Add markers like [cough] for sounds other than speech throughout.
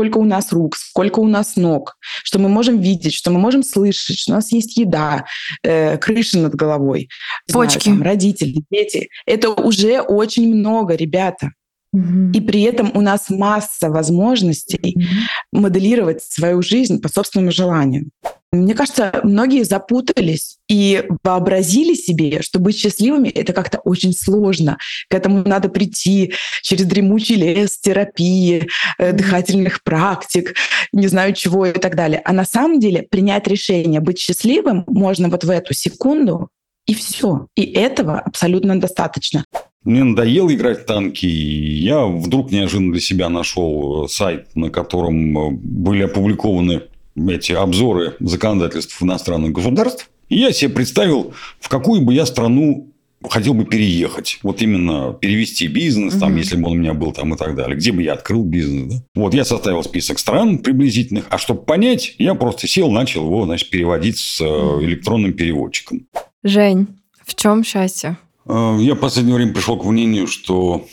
сколько у нас рук, сколько у нас ног, что мы можем видеть, что мы можем слышать, что у нас есть еда, э, крыша над головой, почки, знаю, там, родители, дети. Это уже очень много, ребята. Угу. И при этом у нас масса возможностей угу. моделировать свою жизнь по собственному желанию. Мне кажется, многие запутались и вообразили себе, что быть счастливыми — это как-то очень сложно. К этому надо прийти через дремучий лес, терапии, э, дыхательных практик, не знаю чего и так далее. А на самом деле принять решение быть счастливым можно вот в эту секунду, и все. И этого абсолютно достаточно. Мне надоело играть в танки, и я вдруг неожиданно для себя нашел сайт, на котором э, были опубликованы эти обзоры законодательств иностранных государств. И я себе представил, в какую бы я страну хотел бы переехать. Вот именно перевести бизнес, там, угу. если бы он у меня был там и так далее. Где бы я открыл бизнес. Да? Вот я составил список стран приблизительных. А чтобы понять, я просто сел, начал его значит, переводить с э, электронным переводчиком. Жень, в чем счастье? Э, я в последнее время пришел к мнению, что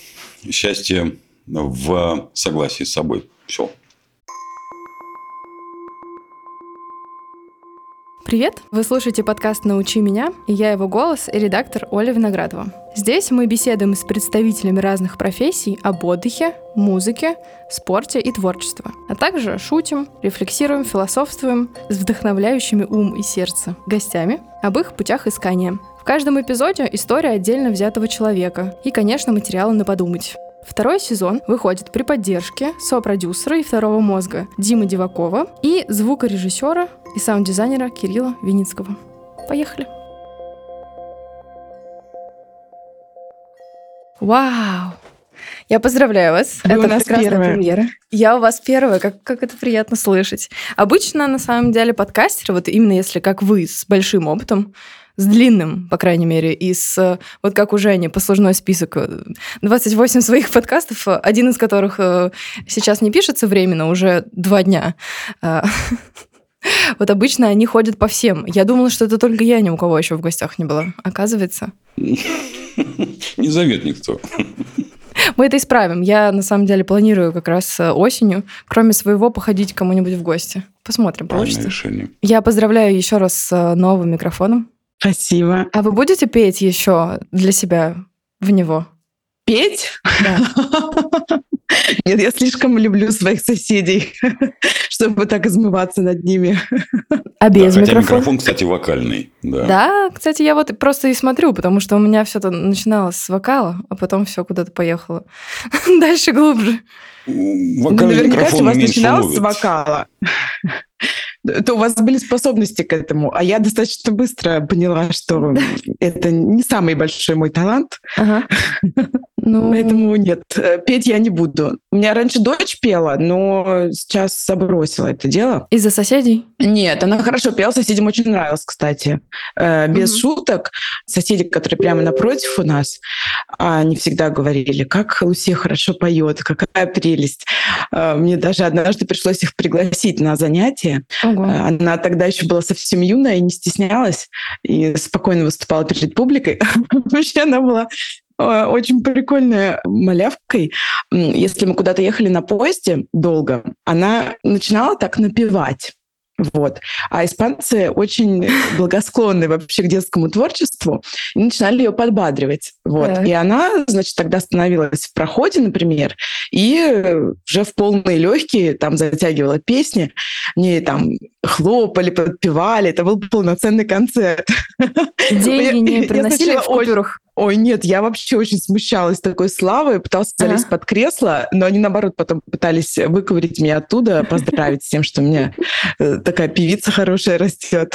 счастье в согласии с собой. Все. Привет! Вы слушаете подкаст «Научи меня» и я его голос и редактор Оля Виноградова. Здесь мы беседуем с представителями разных профессий об отдыхе, музыке, спорте и творчестве, а также шутим, рефлексируем, философствуем с вдохновляющими ум и сердце гостями об их путях искания. В каждом эпизоде история отдельно взятого человека и, конечно, материалы на подумать. Второй сезон выходит при поддержке сопродюсера и второго мозга Димы Дивакова и звукорежиссера и саунд-дизайнера Кирилла Виницкого. Поехали! Вау! Я поздравляю вас. Вы это у нас прекрасная первая. премьера. Я у вас первая. Как, как это приятно слышать. Обычно, на самом деле, подкастеры, вот именно если как вы, с большим опытом, с длинным, по крайней мере, и с, вот как у Жени, послужной список, 28 своих подкастов, один из которых э, сейчас не пишется временно, уже два дня. [laughs] Вот обычно они ходят по всем. Я думала, что это только я ни у кого еще в гостях не была. Оказывается. [laughs] Не зовет никто. Мы это исправим. Я, на самом деле, планирую как раз э, осенью, кроме своего, походить кому-нибудь в гости. Посмотрим, получится. решение. Я поздравляю еще раз с новым микрофоном. Спасибо. А вы будете петь еще для себя в него? Петь? Да. [laughs] Нет, я слишком люблю своих соседей, [laughs] чтобы так измываться над ними. А без да, микрофона? Хотя микрофон, кстати, вокальный. Да. да, кстати, я вот просто и смотрю, потому что у меня все это начиналось с вокала, а потом все куда-то поехало. [laughs] Дальше глубже. Вокальный Наверняка у вас начиналось с вокала то у вас были способности к этому. А я достаточно быстро поняла, что это не самый большой мой талант. Ага. [laughs] Ну... Поэтому нет, э, петь я не буду. У меня раньше дочь пела, но сейчас забросила это дело. Из-за соседей? Нет, она хорошо пела, соседям очень нравилось, кстати. Э, без угу. шуток. Соседи, которые прямо напротив у нас, они всегда говорили, как Лусе хорошо поет, какая прелесть. Э, мне даже однажды пришлось их пригласить на занятия. Ого. Она тогда еще была совсем юная и не стеснялась, и спокойно выступала перед публикой. [laughs] Вообще она была очень прикольная малявкой. Если мы куда-то ехали на поезде долго, она начинала так напевать. Вот. А испанцы очень [laughs] благосклонны вообще к детскому творчеству и начинали ее подбадривать. Вот. Да. И она, значит, тогда становилась в проходе, например, и уже в полные легкие там затягивала песни. Мне там хлопали, подпевали. Это был полноценный концерт. Деньги не приносили в купюрах? Ой, нет, я вообще очень смущалась такой славой, пыталась залезть ага. под кресло, но они, наоборот, потом пытались выковырить меня оттуда, поздравить с тем, что у меня э, такая певица хорошая растет.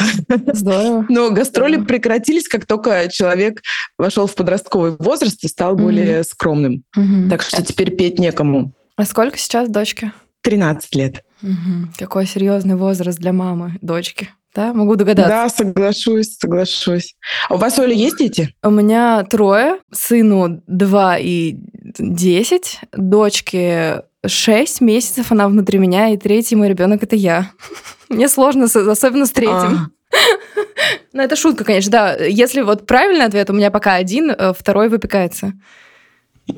Здорово. Но гастроли Здорово. прекратились, как только человек вошел в подростковый возраст и стал более скромным. Так что теперь петь некому. А сколько сейчас дочке? 13 лет. Угу. Какой серьезный возраст для мамы, дочки. Да, могу догадаться. Да, соглашусь, соглашусь. А у вас, Оля, есть дети? У меня трое. Сыну 2 и 10, дочке 6 месяцев, она внутри меня, и третий мой ребенок это я. [laughs] Мне сложно, особенно с третьим. А. [laughs] Ну, это шутка, конечно, да. Если вот правильный ответ, у меня пока один, э, второй выпекается.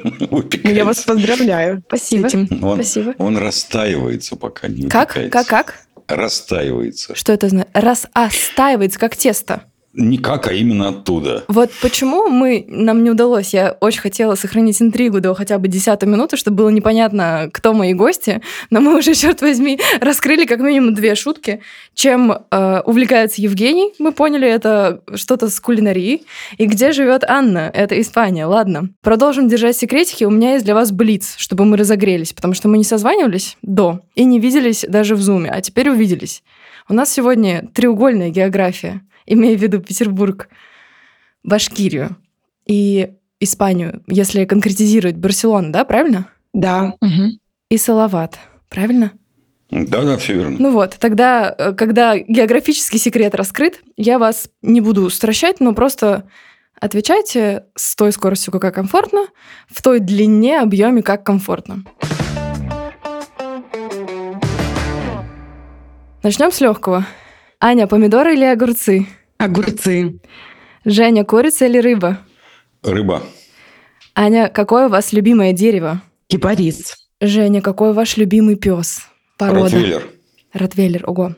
[laughs] Я вас поздравляю. Спасибо. Он, Спасибо. он растаивается, пока не Как? выпекается. Как, как? Растаивается. Что это значит? Раз остаивается, как тесто. Не как, а именно оттуда. Вот почему мы, нам не удалось, я очень хотела сохранить интригу до хотя бы 10 минуты, чтобы было непонятно, кто мои гости, но мы уже, [laughs] черт возьми, раскрыли как минимум две шутки. Чем э, увлекается Евгений, мы поняли, это что-то с кулинарией. И где живет Анна? Это Испания. Ладно. Продолжим держать секретики. У меня есть для вас блиц, чтобы мы разогрелись, потому что мы не созванивались до и не виделись даже в зуме, а теперь увиделись. У нас сегодня треугольная география, имея в виду Петербург, Башкирию и Испанию, если конкретизировать Барселону, да, правильно? Да. мгм. И Салават, правильно? Да-да, все верно. Ну вот, тогда, э, когда географический секрет раскрыт, я вас не буду стращать, но просто отвечайте с той скоростью, какая комфортно, в той длине, объеме, как комфортно. Начнем с легкого. Аня, помидоры или огурцы? Огурцы. Женя, курица или рыба? Рыба. Аня, какое у вас любимое дерево? Кипарис. Женя, какой ваш любимый пес? Порода. Ротвейлер. Ротвейлер, ого.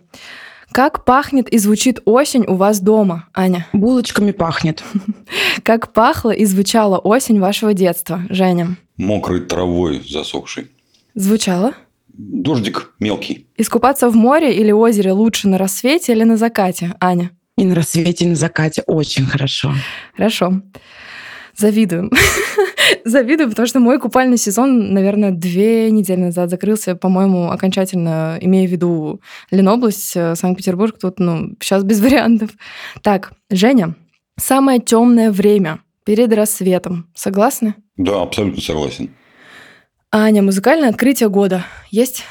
Как пахнет и звучит осень у вас дома, Аня? Булочками пахнет. [laughs] Как пахла и звучала осень вашего детства, Женя? Мокрой травой засохшей. Звучала? Дождик мелкий. Искупаться в море или озере лучше на рассвете или на закате, Аня? И на рассвете, и на закате. Очень хорошо. Хорошо. Завидую. [laughs] Завидую, потому что мой купальный сезон, наверное, две недели назад закрылся, по-моему, окончательно, имея в виду Ленобласть, э, Санкт-Петербург, тут, ну, сейчас без [laughs] вариантов. Так, Женя, самое темное время перед рассветом. Согласны? Да, абсолютно согласен. Аня, музыкальное открытие года есть?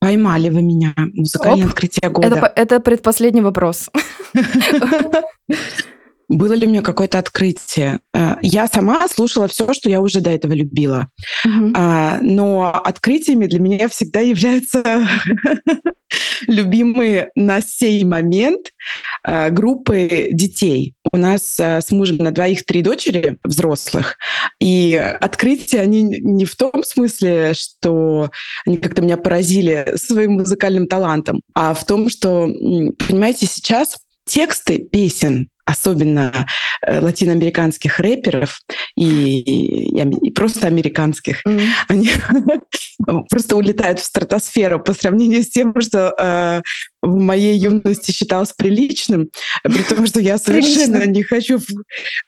Поймали вы меня. Музыкальное Оп. открытие Это, года. по- это предпоследний вопрос. [laughs] Было ли у меня какое-то открытие? Э, Я сама слушала все, что я уже до этого любила. А, Но открытиями для меня всегда являются [laughs] любимые на сей момент э, группы детей. У нас э, с мужем на двоих три дочери взрослых. И открытия, они не в том смысле, что они как-то меня поразили своим музыкальным талантом, а в том, что, понимаете, сейчас тексты песен, особенно э, латиноамериканских рэперов и, и и просто американских, Мгм. они [laughs] просто улетают в стратосферу по сравнению с тем, что э, в моей юности считалось приличным, при том, что я совершенно Прилично. не хочу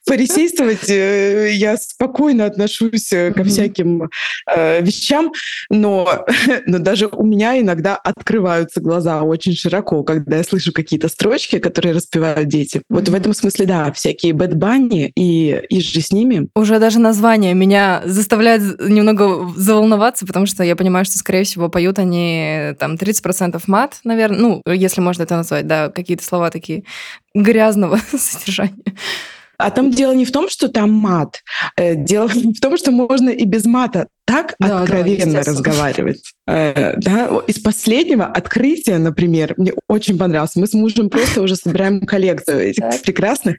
фарисействовать, э, я спокойно отношусь э, ко всяким э, вещам, но, [laughs] но даже у меня иногда открываются глаза очень широко, когда я слышу какие-то строчки, которые распевают дети. Вот в этом смысле, да, всякие Бэт Банни и, и же с ними. Уже даже название меня заставляет немного заволноваться, потому что я понимаю, что, скорее всего, поют они там 30% мат, наверное, ну, если можно это назвать, да, какие-то слова такие грязного [laughs] содержания. А там дело не в том, что там мат. Э, Дело [laughs] в том, что можно и без мата так Да, да, откровенно естественно. разговаривать. Э, да, из последнего открытия, например, мне очень понравилось. Мы с мужем просто уже собираем коллекцию этих Так. прекрасных.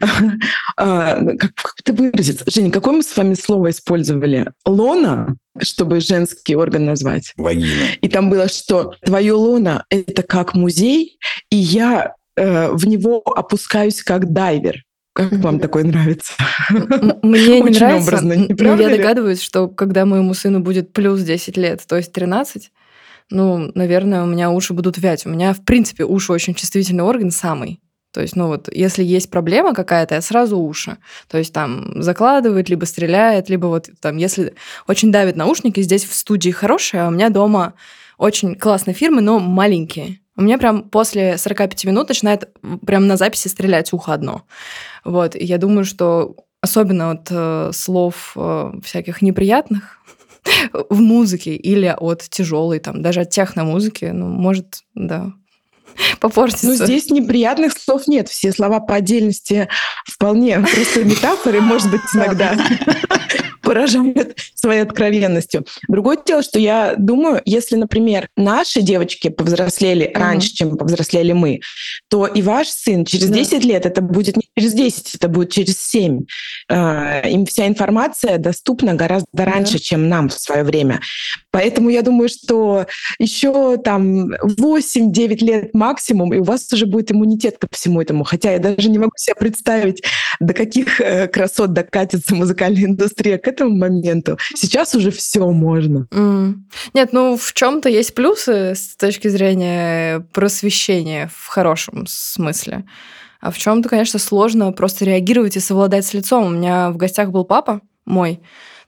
[laughs] А, Как, как это выразиться? Женя, какое мы с вами слово использовали? Лона, чтобы женский орган назвать. Вагина. И там было, что твое лоно — это как музей, и я э, в него опускаюсь как дайвер. Как вам Мгм. такое нравится? Мне не нравится, образно, не но я ли? догадываюсь, что когда моему сыну будет плюс 10 лет, то есть 13, ну, наверное, у меня уши будут вять. У меня, в принципе, уши очень чувствительный орган самый. То есть, ну вот, если есть проблема какая-то, я сразу уши. То есть там закладывает, либо стреляет, либо вот там, если очень давит наушники, здесь в студии хорошие, а у меня дома очень классные фирмы, но маленькие. У меня прям после 45 минут начинает прям на записи стрелять ухо одно. Вот, и я думаю, что особенно от э, слов э, всяких неприятных [laughs] в музыке или от тяжелой, там, даже от техномузыки, ну, может, да, [laughs] попортиться. Ну, здесь неприятных слов нет. Все слова по отдельности вполне просто метафоры, может быть, иногда [laughs] поражают своей откровенностью. Другое дело, что я думаю, если, например, наши девочки повзрослели раньше, чем повзрослели мы, то и ваш сын через Да. 10 лет это будет не через 10, это будет через 7. Э, им вся информация доступна гораздо mm-hmm. раньше, чем нам в свое время. Поэтому я думаю, что еще там 8-9 лет максимум, и у вас уже будет иммунитет ко всему этому. Хотя я даже не могу себе представить, до каких э, красот докатится музыкальная индустрия к этому моменту. Сейчас уже все можно. Mm. Нет, ну в чем-то есть плюсы с точки зрения просвещения в хорошем смысле. А в чем-то, конечно, сложно просто реагировать и совладать с лицом. У меня в гостях был папа мой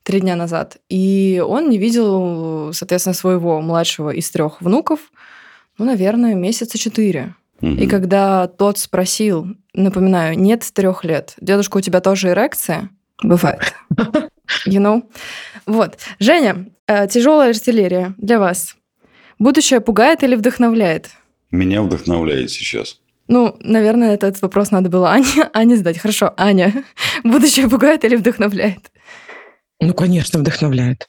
три дня назад, и он не видел, соответственно, своего младшего из трех внуков, ну, наверное, месяца четыре. Угу. И когда тот спросил, напоминаю, нет трех лет, дедушка, у тебя тоже эрекция? Бывает. [laughs] You know? Вот. Женя, э, тяжелая артиллерия для вас. Будущее пугает или вдохновляет? Меня вдохновляет сейчас. Ну, наверное, этот вопрос надо было Ане, [laughs] Ане задать. Хорошо, Аня, [laughs] будущее пугает или вдохновляет? Ну, конечно, вдохновляет.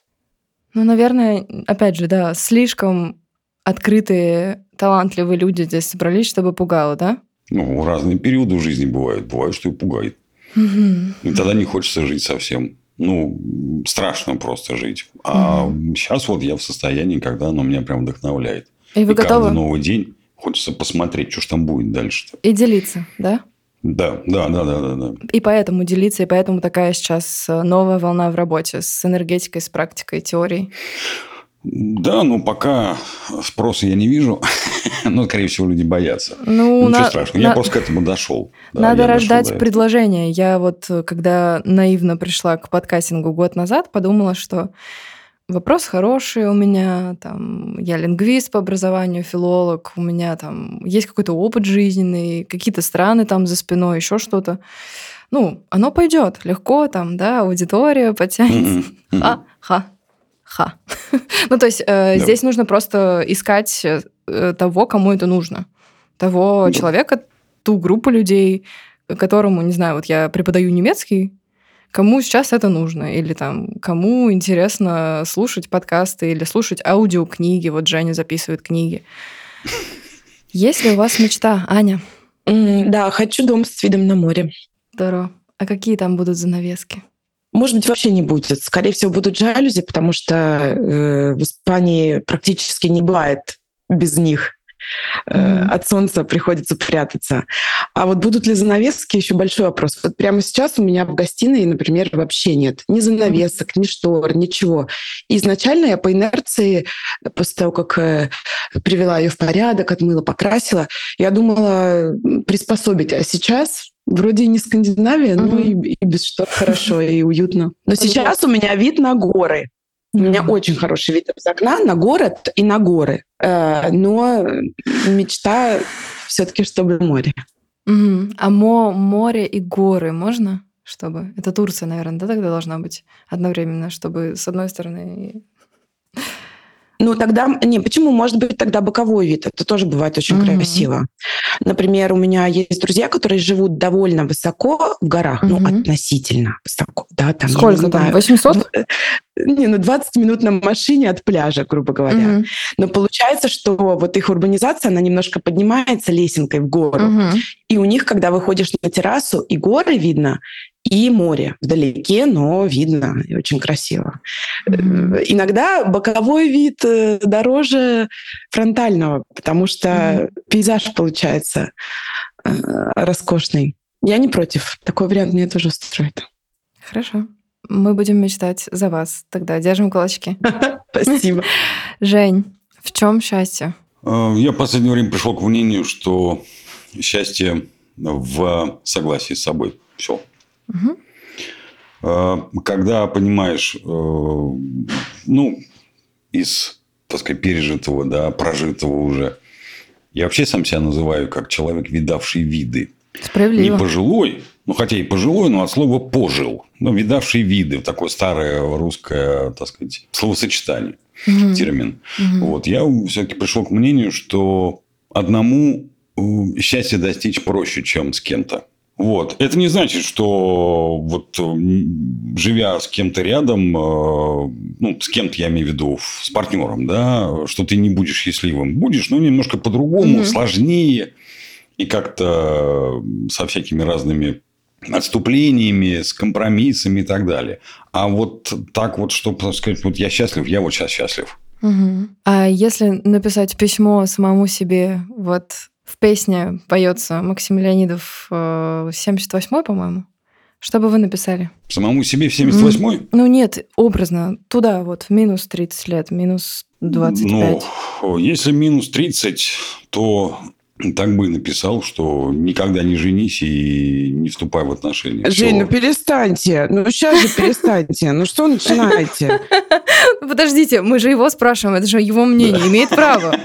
Ну, наверное, опять же, да, слишком открытые, талантливые люди здесь собрались, чтобы пугало, да? Ну, разные периоды в жизни бывают. Бывает, что и пугает. Угу. И тогда не хочется жить совсем. Ну, страшно просто жить. А угу. сейчас вот я в состоянии, когда оно меня прям вдохновляет. И вы и готовы? Каждый новый день Хочется посмотреть, что ж там будет дальше. -то. И делиться, да? Да, да, да, да, да, да. И поэтому делиться, и поэтому такая сейчас э, новая волна в работе с энергетикой, с практикой, теорией. Да, ну пока спроса я не вижу, [laughs] но, скорее всего, люди боятся. Ну, Ничего на... страшного, я на... просто к этому дошел. Да, Надо рождать дошел предложение. Я вот, э, когда наивно пришла к подкастингу год назад, подумала, что Вопрос хороший у меня, там, я лингвист по образованию, филолог, у меня там есть какой-то опыт жизненный, какие-то страны там за спиной, еще что-то. Ну, оно пойдет легко, там, да, аудитория потянется. Ха-ха. Ха. [laughs] ну, то есть э, здесь нужно просто искать э, того, кому это нужно. Того человека, ту группу людей, которому, не знаю, вот я преподаю немецкий, кому сейчас это нужно, или там кому интересно слушать подкасты или слушать аудиокниги. Вот Женя записывает книги. Есть ли у вас мечта, Аня? да, хочу дом с видом на море. Здорово. А какие там будут занавески? Может быть, вообще не будет. Скорее всего, будут жалюзи, потому что э, в Испании практически не бывает без них. Mm-hmm. От солнца приходится прятаться. А вот будут ли занавески, еще большой вопрос. Вот прямо сейчас у меня в гостиной, например, вообще нет ни занавесок, ни штор, ничего. И изначально я по инерции, после того, как э, привела ее в порядок, отмыла, покрасила, я думала приспособить. А сейчас Вроде не Скандинавия, mm-hmm. но и, и без штор хорошо и уютно. Но сейчас у меня вид на горы. У меня очень хороший вид из окна на город и на горы. Э, но мечта все-таки, чтобы море. А мо море и горы можно? Чтобы... Это Турция, наверное, да, тогда должна быть одновременно, чтобы с одной стороны ну, тогда... Не, почему? Может быть, тогда боковой вид. Это тоже бывает очень mm-hmm. красиво. Например, у меня есть друзья, которые живут довольно высоко в горах. Mm-hmm. Ну, относительно высоко. Да, там, Сколько там? 800? Не, ну 20 минут на машине от пляжа, грубо говоря. Mm-hmm. Но получается, что вот их урбанизация, она немножко поднимается лесенкой в гору. Mm-hmm. И у них, когда выходишь на террасу, и горы видно, и море вдалеке, но видно и очень красиво. Mm-hmm. Иногда боковой вид э, дороже фронтального, потому что mm-hmm. пейзаж получается э, роскошный. Я не против. Такой вариант мне тоже устроит. Хорошо. Мы будем мечтать за вас. Тогда держим кулачки. [laughs] Спасибо. [laughs] Жень, в чем счастье? Я в последнее время пришел к мнению, что счастье в согласии с собой. Все. Угу. Когда понимаешь, э, ну, из, так сказать, пережитого, да, прожитого уже, я вообще сам себя называю как человек, видавший виды. Справедливо. Не пожилой, ну, хотя и пожилой, но от слова «пожил». Ну, видавший виды, такое старое русское, так сказать, словосочетание, угу. термин. Угу. Вот. Я все-таки пришел к мнению, что одному э, счастье достичь проще, чем с кем-то. Вот. Это не значит, что вот живя с кем-то рядом, э, ну, с кем-то я имею в виду, с партнером, да, что ты не будешь счастливым. Будешь, но немножко по-другому, угу. сложнее и как-то со всякими разными отступлениями, с компромиссами и так далее. А вот так вот, чтобы сказать, вот я счастлив, я вот сейчас счастлив. Угу. А если написать письмо самому себе, вот в песне поется Максим Леонидов 78-й, э, по-моему. Что бы вы написали? Самому себе в 78-й? Ну нет, образно. Туда вот, минус 30 лет, минус 25. Ну, если минус 30, то так бы и написал, что никогда не женись и не вступай в отношения. Жень, Все. ну перестаньте. Ну сейчас же перестаньте. Ну что начинаете? [laughs] Подождите, мы же его спрашиваем. Это же его мнение. Имеет право.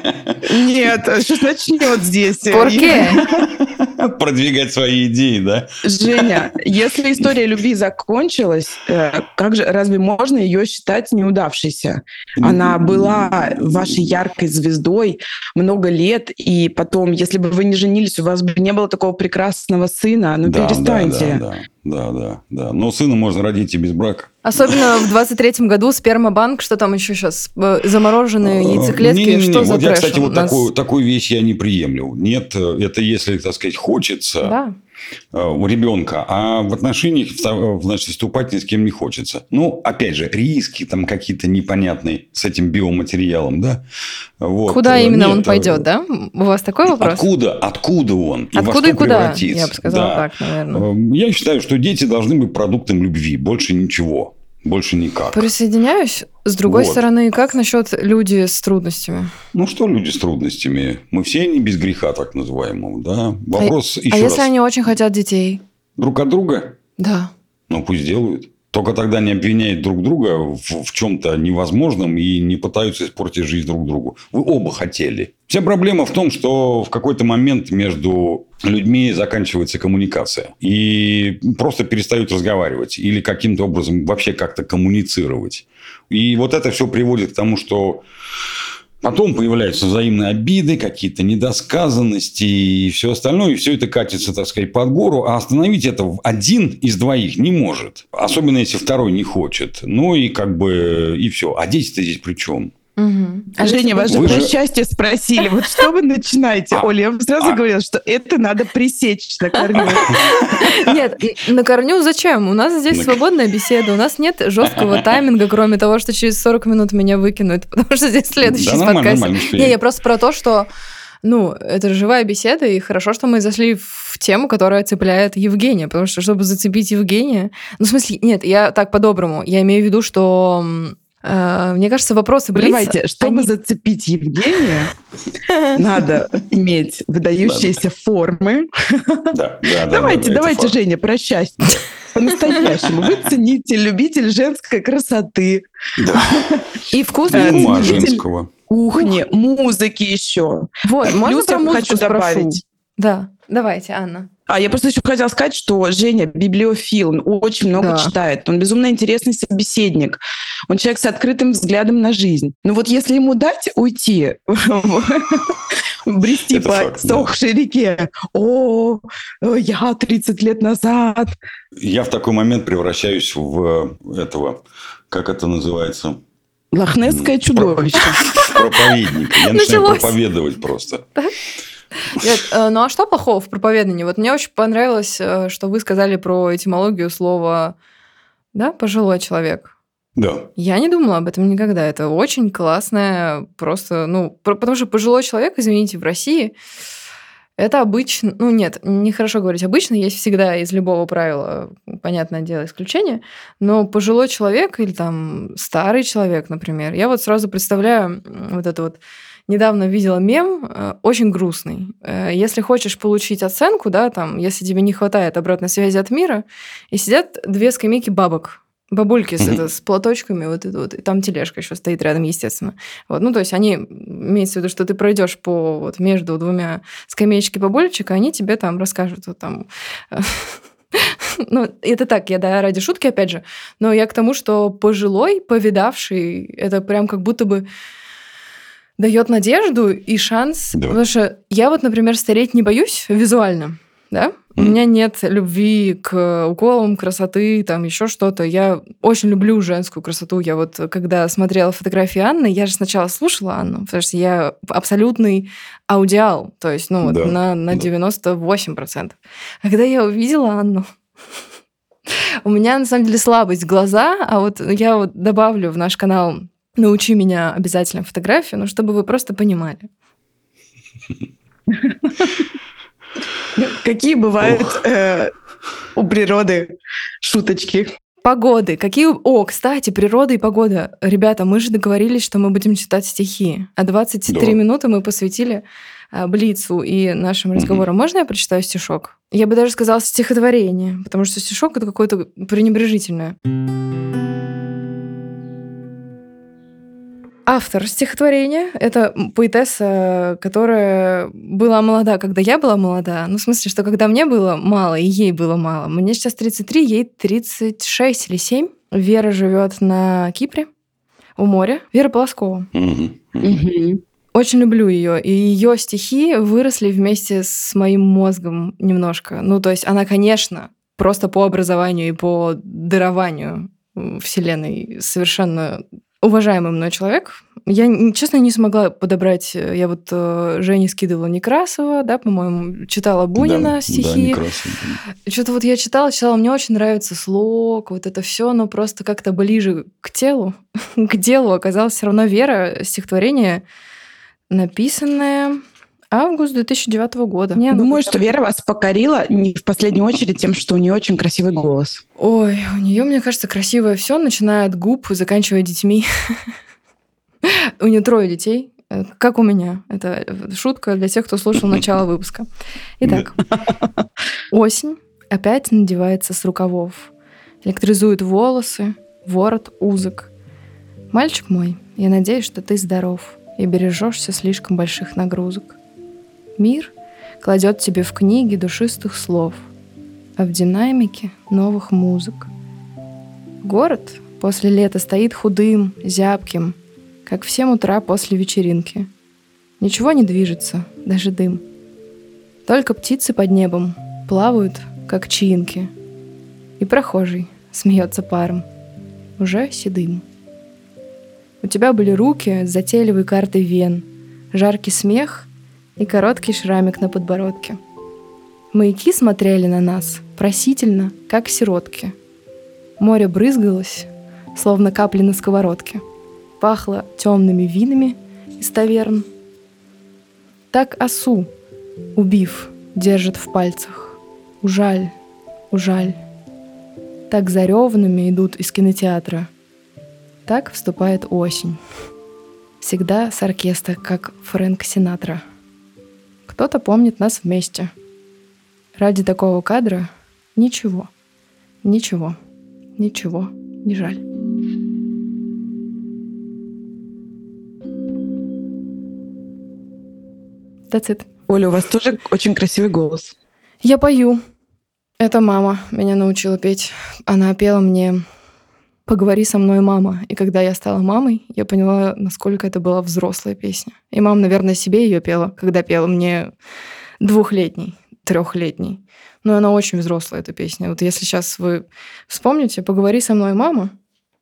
Нет, сейчас начнет здесь. Порке? [laughs] [laughs] Продвигать свои идеи, да? Женя, [laughs] если история любви закончилась, э, как же, разве можно ее считать неудавшейся? Она была вашей яркой звездой много лет, и потом, если бы вы не женились, у вас бы не было такого прекрасного сына. Ну, да, перестаньте. Да, да, да, да, да. Но сына можно родить и без брака. Особенно в 23-м году спермобанк, что там еще сейчас, э, замороженные э, яйцеклетки, не, не, не, что за вот трэш Я, кстати, вот нас... такую, такую вещь я не приемлю. Нет, э, это если, так сказать, хочется, да. Э, у ребенка, а в отношениях значит, вступать ни с кем не хочется. Ну, опять же, риски там какие-то непонятные с этим биоматериалом, да? Вот. Куда э, именно Нет, он э, пойдет, да? У вас такой вопрос? Откуда, откуда он? И откуда и куда? Я бы сказала да. так, наверное. Я считаю, что дети должны быть продуктом любви, больше ничего. Больше никак. Присоединяюсь. С другой вот. стороны, как насчет люди с трудностями? Ну что люди с трудностями? Мы все не без греха, так называемого, да? Вопрос а, еще А раз. если они очень хотят детей? Друг от друга? Да. Ну пусть делают. Только тогда не обвиняют друг друга в, в чем-то невозможном и не пытаются испортить жизнь друг другу. Вы оба хотели. Вся проблема в том, что в какой-то момент между людьми заканчивается коммуникация. И просто перестают разговаривать. Или каким-то образом вообще как-то коммуницировать. И вот это все приводит к тому, что Потом появляются взаимные обиды, какие-то недосказанности и все остальное. И все это катится, так сказать, под гору. А остановить это один из двоих не может. Особенно, если второй не хочет. Ну и как бы и все. А дети-то здесь при чем? Угу. А Женя, вас же про счастье спросили. Вот что вы начинаете? А, Оля, я вам сразу а. говорила, что это надо пресечь на корню. Нет, на корню зачем? У нас здесь свободная беседа, у нас нет жесткого тайминга, кроме того, что через 40 минут меня выкинут, [laughs] потому что здесь следующий подкаст. Не, я просто про то, что ну, это живая беседа, и хорошо, что мы зашли в тему, которая цепляет Евгения, потому что, чтобы зацепить Евгения... Ну, в смысле, нет, я так по-доброму. Я имею в виду, что мне кажется, вопросы были. Давайте, чтобы они... зацепить Евгения, [laughs] надо иметь выдающиеся формы. Давайте, давайте, Женя, про счастье. [laughs] По-настоящему. Вы цените любитель женской красоты. И вкусный ума женского. Кухни, музыки еще. Вот, можно про музыку добавить? Да, давайте, Анна. А я просто еще хотела сказать, что Женя библиофил, он очень много да. читает, он безумно интересный собеседник, он человек с открытым взглядом на жизнь. Но вот если ему дать уйти, [laughs] брести по сохшей реке, о, я 30 лет назад. Я в такой момент превращаюсь в этого, как это называется? Лохнесское чудовище. [laughs] Проповедник. Я начинаю проповедовать просто. Нет, э, ну а что плохого в проповедании? Вот мне очень понравилось, э, что вы сказали про этимологию слова, да, пожилой человек. Да. Я не думала об этом никогда. Это очень классное, просто, ну, потому что пожилой человек, извините, в России это обычно, ну нет, нехорошо говорить обычно, есть всегда из любого правила, понятное дело, исключение, но пожилой человек или там старый человек, например, я вот сразу представляю вот это вот недавно видела мем, э, очень грустный. Э, если хочешь получить оценку, да, там, если тебе не хватает обратной связи от мира, и сидят две скамейки бабок, бабульки с, это, с платочками, вот это вот, и там тележка еще стоит рядом, естественно. Вот, ну, то есть они, имеется в виду, что ты пройдешь по вот между двумя скамеечки бабулечек, и они тебе там расскажут, вот там [laughs] ну, это так, я, да, ради шутки, опять же, но я к тому, что пожилой, повидавший, это прям как будто бы дает надежду и шанс. Да. Потому что я вот, например, стареть не боюсь визуально, да? Mm. У меня нет любви к уколам красоты, там еще что-то. Я очень люблю женскую красоту. Я вот, когда смотрела фотографии Анны, я же сначала слушала Анну, потому что я абсолютный аудиал, то есть, ну, вот да. на, на 98%. А когда я увидела Анну, [laughs] У меня, на самом деле, слабость глаза, а вот я вот добавлю в наш канал «Научи меня обязательно фотографию», ну, чтобы вы просто понимали. Какие бывают э, у природы шуточки? Погоды. Какие... О, кстати, природа и погода. Ребята, мы же договорились, что мы будем читать стихи. А 23 да. минуты мы посвятили а, Блицу и нашим разговорам. Можно я прочитаю стишок? Я бы даже сказала стихотворение, потому что стишок — это какое-то пренебрежительное. Автор стихотворения — это поэтесса, которая была молода, когда я была молода. Ну, в смысле, что когда мне было мало, и ей было мало. Мне сейчас 33, ей 36 или 7. Вера живет на Кипре, у моря. Вера Полоскова. Очень люблю ее. И ее стихи выросли вместе с моим мозгом немножко. Ну, то есть она, конечно, просто по образованию и по дарованию Вселенной совершенно уважаемый мной человек. Я, честно, не смогла подобрать. Э, я вот э, Жене скидывала Некрасова, да, по-моему, читала Бунина да, стихи. Да, Что-то вот я читала, читала, мне очень нравится слог, вот это все, но просто как-то ближе к телу, [laughs] к делу оказалось все равно Вера, стихотворение, написанное Август 2009 года. Мне Думаю, что Вера вас покорила не в последнюю очередь тем, что у нее очень красивый голос. Ой, у нее, мне кажется, красивое все, начиная от губ и заканчивая детьми. [laughs] У нее трое детей, э, как у меня. Это шутка для тех, кто слушал начало выпуска. Итак, [laughs] осень опять надевается с рукавов. Электризует волосы, ворот узок. Мальчик мой, я надеюсь, что ты здоров и бережешься слишком больших нагрузок. Мир кладет тебе в книги душистых слов, а в динамике новых музык. Город после лета стоит худым, зябким, как в семь утра после вечеринки. Ничего не движется, даже дым. Только птицы под небом плавают, как чаинки. И прохожий смеется паром, уже седым. У тебя были руки с затейливой картой вен, жаркий смех и короткий шрамик на подбородке. Маяки смотрели на нас просительно, как сиротки. Море брызгалось, словно капли на сковородке. Пахло темными винами из таверн. Так осу, убив, держит в пальцах. Ужаль, ужаль. Так зареванными идут из кинотеатра. Так вступает осень. Всегда с оркестра, как Фрэнк Синатра. Кто-то помнит нас вместе. Ради такого кадра ничего, ничего, ничего не жаль. That's it. Оля, у вас тоже очень красивый голос. Я пою. Это мама меня научила петь. Она пела мне «Поговори со мной, мама». И когда я стала мамой, я поняла, насколько это была взрослая песня. И мама, наверное, себе ее пела, когда пела мне двухлетний, трехлетний. Но она очень взрослая, эта песня. Вот если сейчас вы вспомните «Поговори со мной, мама»,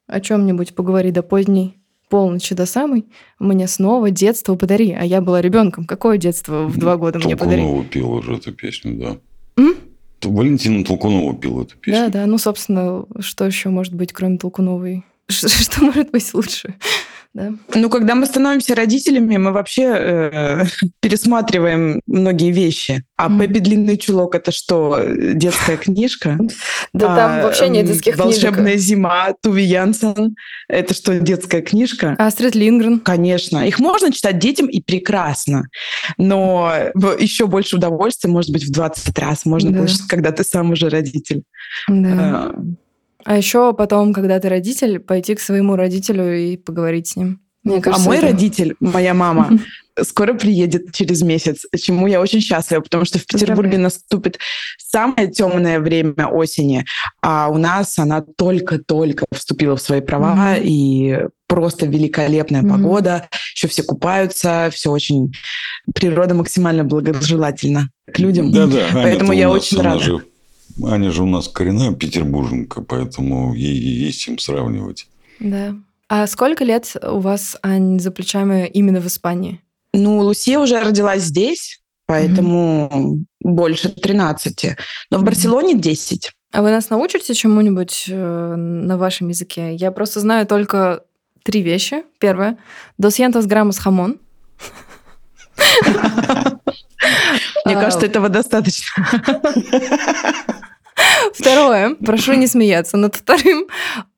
о чем-нибудь поговори до поздней полночи до самой, мне снова детство подари. А я была ребенком. Какое детство в два года мне подари? Толкунова пела уже эту песню, да. М? Валентина Толкунова пела эту песню. Да, да. Ну, собственно, что еще может быть, кроме Толкуновой? [laughs] Что может быть лучше? Да. Ну, когда мы становимся родителями, мы вообще э, [laughs] пересматриваем многие вещи. А mm. Пеппи Длинный Чулок это что, детская книжка? Да там а, вообще нет детских книжек. Волшебная зима, Туви Янсен это что, детская книжка? Астрид Лингрен. Конечно. Их можно читать детям и прекрасно. Но еще больше удовольствия, может быть, в 20 раз можно получить, когда ты сам уже родитель. Да. А, а еще потом, когда ты родитель, пойти к своему родителю и поговорить с ним. Мне кажется, а мой это... родитель, моя мама, [laughs] скоро приедет через месяц, чему я очень счастлива, потому что в Петербурге наступит самое темное время осени, а у нас она только-только вступила в свои права, mm-hmm. и просто великолепная mm-hmm. погода, еще все купаются, все очень... Природа максимально благожелательна к людям. Да-да, Поэтому я очень рада. Же Аня же у нас коренная петербурженка, поэтому ей есть чем сравнивать. Да. А сколько лет у вас, Ань, за плечами именно в Испании? Ну, Лусия уже родилась здесь, поэтому mm-hmm. больше 13. Но в Барселоне 10. А вы нас научите чему-нибудь э, на вашем языке? Я просто знаю только три вещи. Первое. Doscientos gramos jamón. [laughs] Мне кажется, этого достаточно. Второе. Прошу не смеяться над вторым.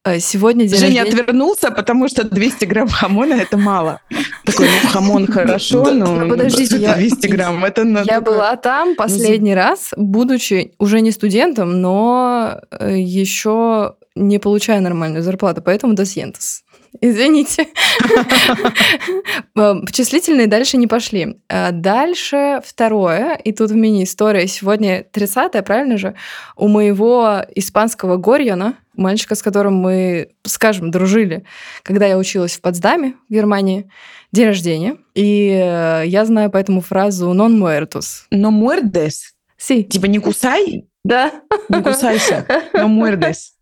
Э, сегодня день Женя рождения. отвернулся, потому что 200 грамм хамона – это мало. Такой, ну, хамон хорошо, но Ну, подождите, я- 200 грамм – это... Я была там последний раз, будучи уже не студентом, но э, еще не получая нормальную зарплату, поэтому досьентос. Извините. Э, Числительные дальше не пошли. А Дальше второе, и тут в мини-история. Сегодня 30 правильно же? У моего испанского Горьона, мальчика, с которым мы, скажем, дружили, когда я училась в Потсдаме, в Германии, день рождения. И э, я знаю поэтому фразу «non muertos». Но muerdes, Си. типа не кусай, Да. не кусайся, но muerdes.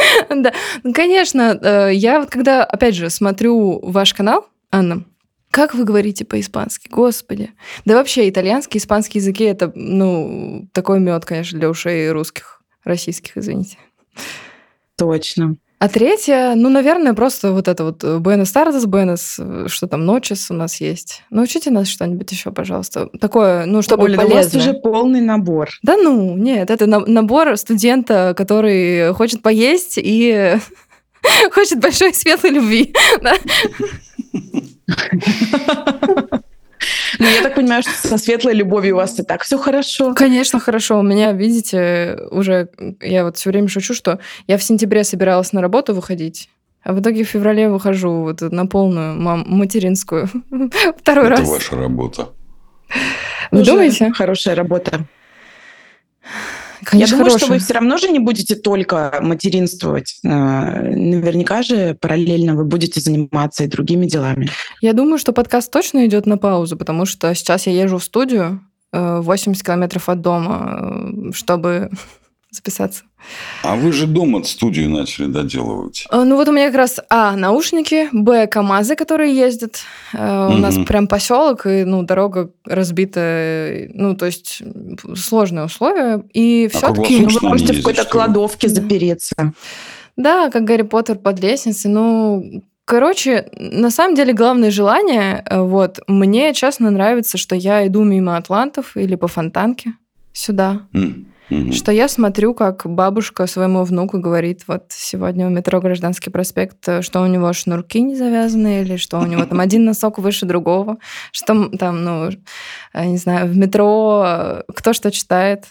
[laughs] Да, ну, конечно, э, я вот когда, опять же, смотрю ваш канал, Анна, как вы говорите по-испански? Господи. Да вообще, итальянский, испанский языки — это, ну, такой мед, конечно, для ушей русских, российских, извините. Точно. А третье, ну, наверное, просто вот это вот Буэнос Тардес, Буэнос, э, что там, Ночес у нас есть. Научите нас что-нибудь еще, пожалуйста. Такое, ну, чтобы Оля, да у вас полезное. уже полный набор. Да ну, нет, это на- набор студента, который хочет поесть и [laughs] хочет большой светлой любви. [laughs] Ну, я так понимаю, что со светлой любовью у вас и так все хорошо. Конечно, хорошо. У меня, видите, уже я вот все время шучу, что я в сентябре собиралась на работу выходить, а в итоге в феврале выхожу вот на полную мам- материнскую. [laughs] Второй Это раз. ваша работа. Вы думаете? Хорошая работа. Конечно, я думаю, что хорошая. вы все равно же не будете только материнствовать. Э, Наверняка же параллельно вы будете заниматься и другими делами. Я думаю, что подкаст точно идет на паузу, потому что сейчас я езжу в студию э, 80 километров от дома, э, чтобы записаться. А вы же дома студию начали доделывать. Э, Ну вот у меня как раз А, наушники, Б, КАМАЗы, которые ездят. Э, У нас прям поселок, и ну, дорога разбита, ну, то есть сложные условия. И А все-таки, Ну, вы можете в какой-то кладовке Да. запереться. да, как Гарри Поттер под лестницей. Ну, короче, на самом деле главное желание, э, вот, мне честно нравится, что я иду мимо Атлантов или по фонтанке сюда, М, мгм. что я смотрю, как бабушка своему внуку говорит, вот сегодня у метро Гражданский проспект, э, что у него шнурки не завязаны, или что у него там [laughs] один носок выше другого, что там, ну, э, не знаю, в метро э, кто что читает.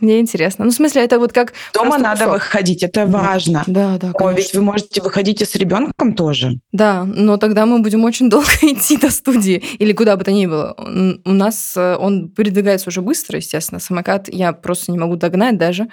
Мне интересно. Ну, в смысле, это вот как... Дома надо кусок. выходить, это важно. Да, да, Но конечно. ведь вы можете выходить и с ребенком тоже. Да, но тогда мы будем очень долго [laughs] идти до студии или куда бы то ни было. У нас э, он передвигается уже быстро, естественно. Самокат я просто не могу догнать даже.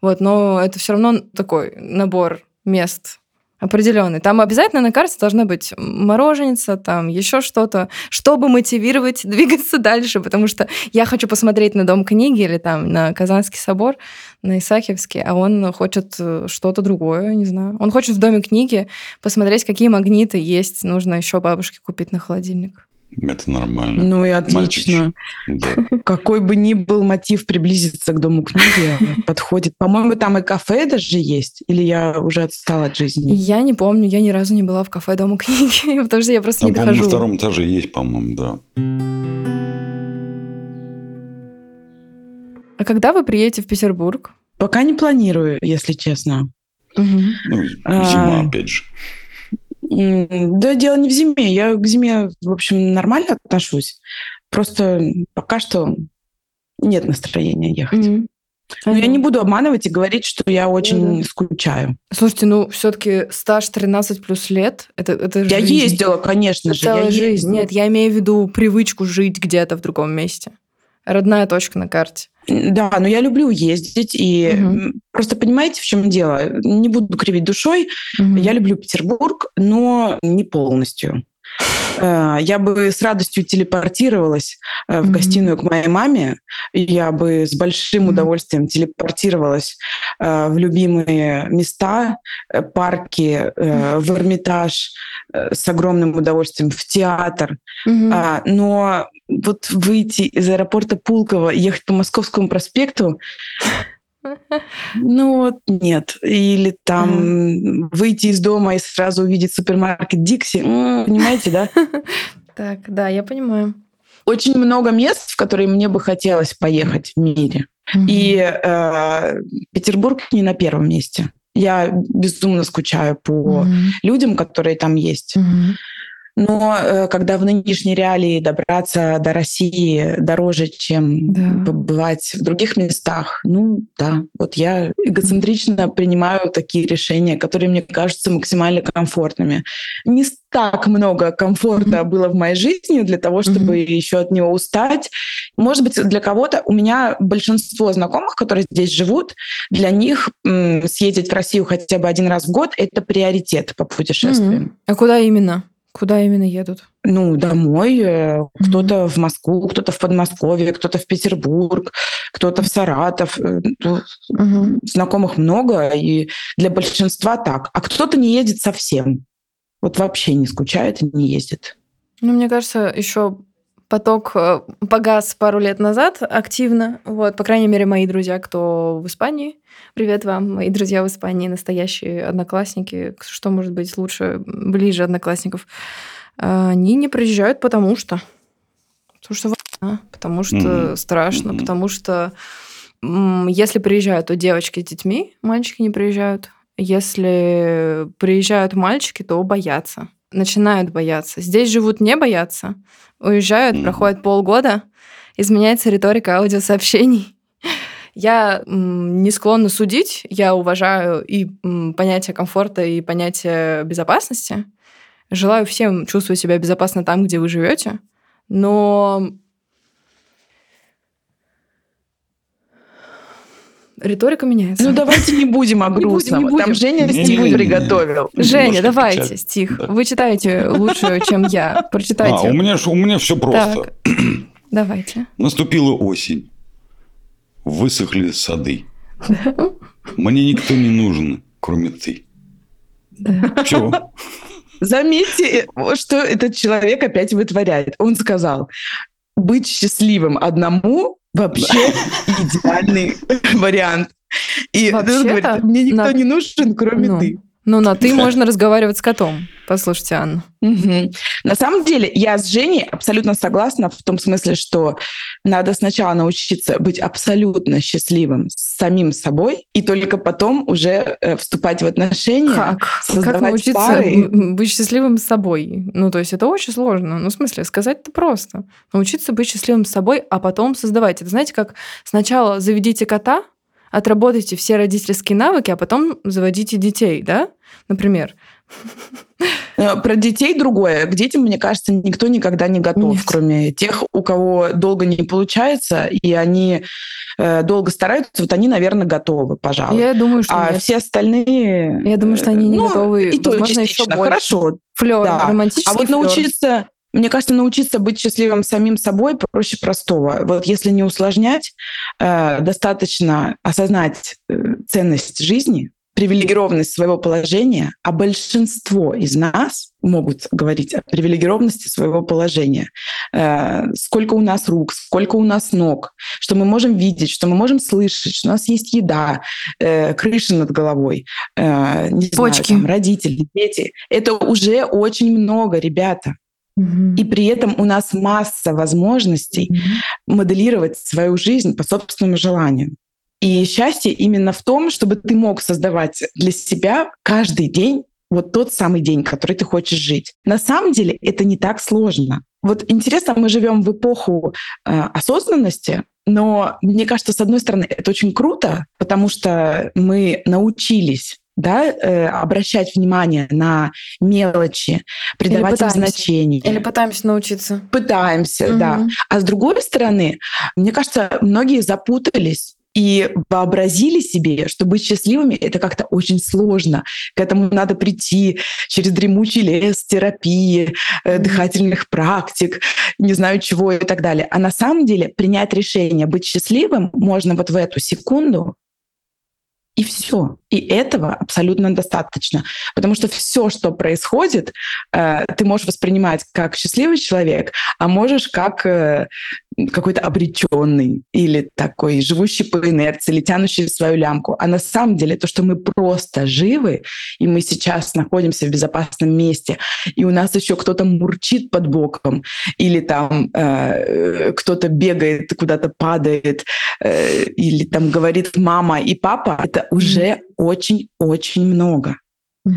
Вот, но это все равно такой набор мест определенный. Там обязательно на карте должна быть мороженица, там еще что-то, чтобы мотивировать [laughs] двигаться дальше, потому что я хочу посмотреть на Дом книги или там на Казанский собор, на Исаакиевский, а он хочет э, что-то другое, не знаю. Он хочет в Доме книги посмотреть, какие магниты есть, нужно еще бабушке купить на холодильник. Это нормально. Ну и отлично. Да. [laughs] Какой бы ни был мотив приблизиться к Дому книги, подходит. По-моему, там и кафе даже есть. Или я уже отстала от жизни? Я не помню, я ни разу не была в кафе Дома книги, [laughs] потому что я просто Там, не по-моему, на дохожу. втором этаже есть, по-моему, да. А когда вы приедете в Петербург? Пока не планирую, если честно. Мгм. Ну, А. зима, опять же. Да, дело не в зиме. Я к зиме, в общем, нормально отношусь. Просто пока что нет настроения ехать. Мгм. Но я не буду обманывать и говорить, что я очень да. скучаю. Слушайте, ну все-таки стаж 13 плюс лет, это, это Я жизнь. ездила, конечно Это же. Я целая жизнь. ездила. Нет, я имею в виду привычку жить где-то в другом месте. Родная точка на карте. Да, но я люблю ездить. И м, просто понимаете, в чем дело? Не буду кривить душой. Я люблю Петербург, но не полностью. Э, Я бы с радостью телепортировалась э, в гостиную к моей маме. Я бы с большим удовольствием телепортировалась э, в любимые места, парки, э, в Эрмитаж, с огромным удовольствием в театр. А, Но вот выйти из аэропорта Пулково ехать по Московскому проспекту Ну вот нет. Или там выйти из дома и сразу увидеть супермаркет Дикси. Понимаете, да? [laughs] Так, да, я понимаю. Очень много мест, в которые мне бы хотелось поехать в мире. И э, Петербург не на первом месте. Я безумно скучаю по людям, которые там есть. Но э, когда в нынешней реалии добраться до России дороже, чем да. побывать в других местах, ну да, вот я эгоцентрично принимаю такие решения, которые мне кажутся максимально комфортными. Не так много комфорта mm-hmm. было в моей жизни для того, чтобы mm-hmm. еще от него устать. Может быть, для кого-то у меня большинство знакомых, которые здесь живут, для них м, съездить в Россию хотя бы один раз в год это приоритет по путешествиям. Mm-hmm. А куда именно? Куда именно едут? Ну, домой. Mm-hmm. Кто-то в Москву, кто-то в Подмосковье, кто-то в Петербург, кто-то в Саратов. Mm-hmm. Знакомых много, и для большинства так. А кто-то не едет совсем. Вот вообще не скучает и не ездит. Ну, мне кажется, еще поток э, погас пару лет назад активно. Вот, по крайней мере, мои друзья, кто в Испании. Привет вам, мои друзья в Испании, настоящие одноклассники. Что может быть лучше, ближе одноклассников? Они не приезжают, потому что... Потому что война, потому что mm-hmm. страшно, mm-hmm. потому что если приезжают, то девочки с детьми, мальчики не приезжают. Если приезжают мальчики, то боятся начинают бояться. Здесь живут не боятся, уезжают, mm-hmm. проходит полгода, изменяется риторика аудиосообщений. [laughs] Я не склонна судить, я уважаю и понятие комфорта, и понятие безопасности. Желаю всем чувствовать себя безопасно там, где вы живете, но риторика меняется. Ну, давайте не будем о грустном. Не будем, не будем. Там Женя не, стих не, приготовил. Женя, давайте стих. Да. Вы читаете лучше, чем я. Прочитайте. А, у меня, у меня все просто. Так. Давайте. Наступила осень. Высохли сады. Да. Мне никто не нужен, кроме ты. Да. Все. Заметьте, что этот человек опять вытворяет. Он сказал, быть счастливым одному вообще [laughs] идеальный вариант. И говорит, мне никто не нужен, кроме ну. ты. Ну, на «ты» [laughs] можно разговаривать с котом. Послушайте, Анна. Угу. На самом деле, я с Женей абсолютно согласна в том смысле, что надо сначала научиться быть абсолютно счастливым с самим собой, и только потом уже э, вступать в отношения, как? создавать как научиться пары. быть счастливым с собой? Ну, то есть это очень сложно. Ну, в смысле, сказать это просто. Научиться быть счастливым с собой, а потом создавать. Это знаете, как сначала заведите кота, отработайте все родительские навыки, а потом заводите детей, да, например. Э, про детей другое. К детям, мне кажется, никто никогда не готов, Нет. кроме тех, у кого долго не получается, и они э, долго стараются, вот они, наверное, готовы, пожалуй. Я думаю, что А нет. все остальные... Я думаю, что они не ну, готовы. И то Возможно, частично. Еще больше. Хорошо. Флёр, да. романтический А вот флёр. научиться мне кажется, научиться быть счастливым самим собой проще простого. Вот если не усложнять, э, достаточно осознать э, ценность жизни, привилегированность своего положения, а большинство из нас могут говорить о привилегированности своего положения. Э, сколько у нас рук, сколько у нас ног, что мы можем видеть, что мы можем слышать, что у нас есть еда, э, крыша над головой, э, не Почки. знаю, там, родители, дети. Это уже очень много, ребята. И при этом у нас масса возможностей mm-hmm. моделировать свою жизнь по собственному желанию. И счастье именно в том, чтобы ты мог создавать для себя каждый день вот тот самый день, который ты хочешь жить. На самом деле это не так сложно. Вот интересно, мы живем в эпоху э, осознанности, но мне кажется, с одной стороны, это очень круто, потому что мы научились да, э, обращать внимание на мелочи, придавать им значение. Или пытаемся научиться. Пытаемся, угу. да. А с другой стороны, мне кажется, многие запутались и вообразили себе, что быть счастливыми это как-то очень сложно. К этому надо прийти через дремучий лес, терапии, э, дыхательных практик, не знаю чего и так далее. А на самом деле принять решение быть счастливым можно вот в эту секунду, и все. И этого абсолютно достаточно. Потому что все, что происходит, э, ты можешь воспринимать как счастливый человек, а можешь как э, какой-то обреченный или такой живущий по инерции или тянущий свою лямку. А на самом деле то, что мы просто живы, и мы сейчас находимся в безопасном месте, и у нас еще кто-то мурчит под боком, или там э, кто-то бегает, куда-то падает, э, или там говорит мама и папа, это уже очень-очень много.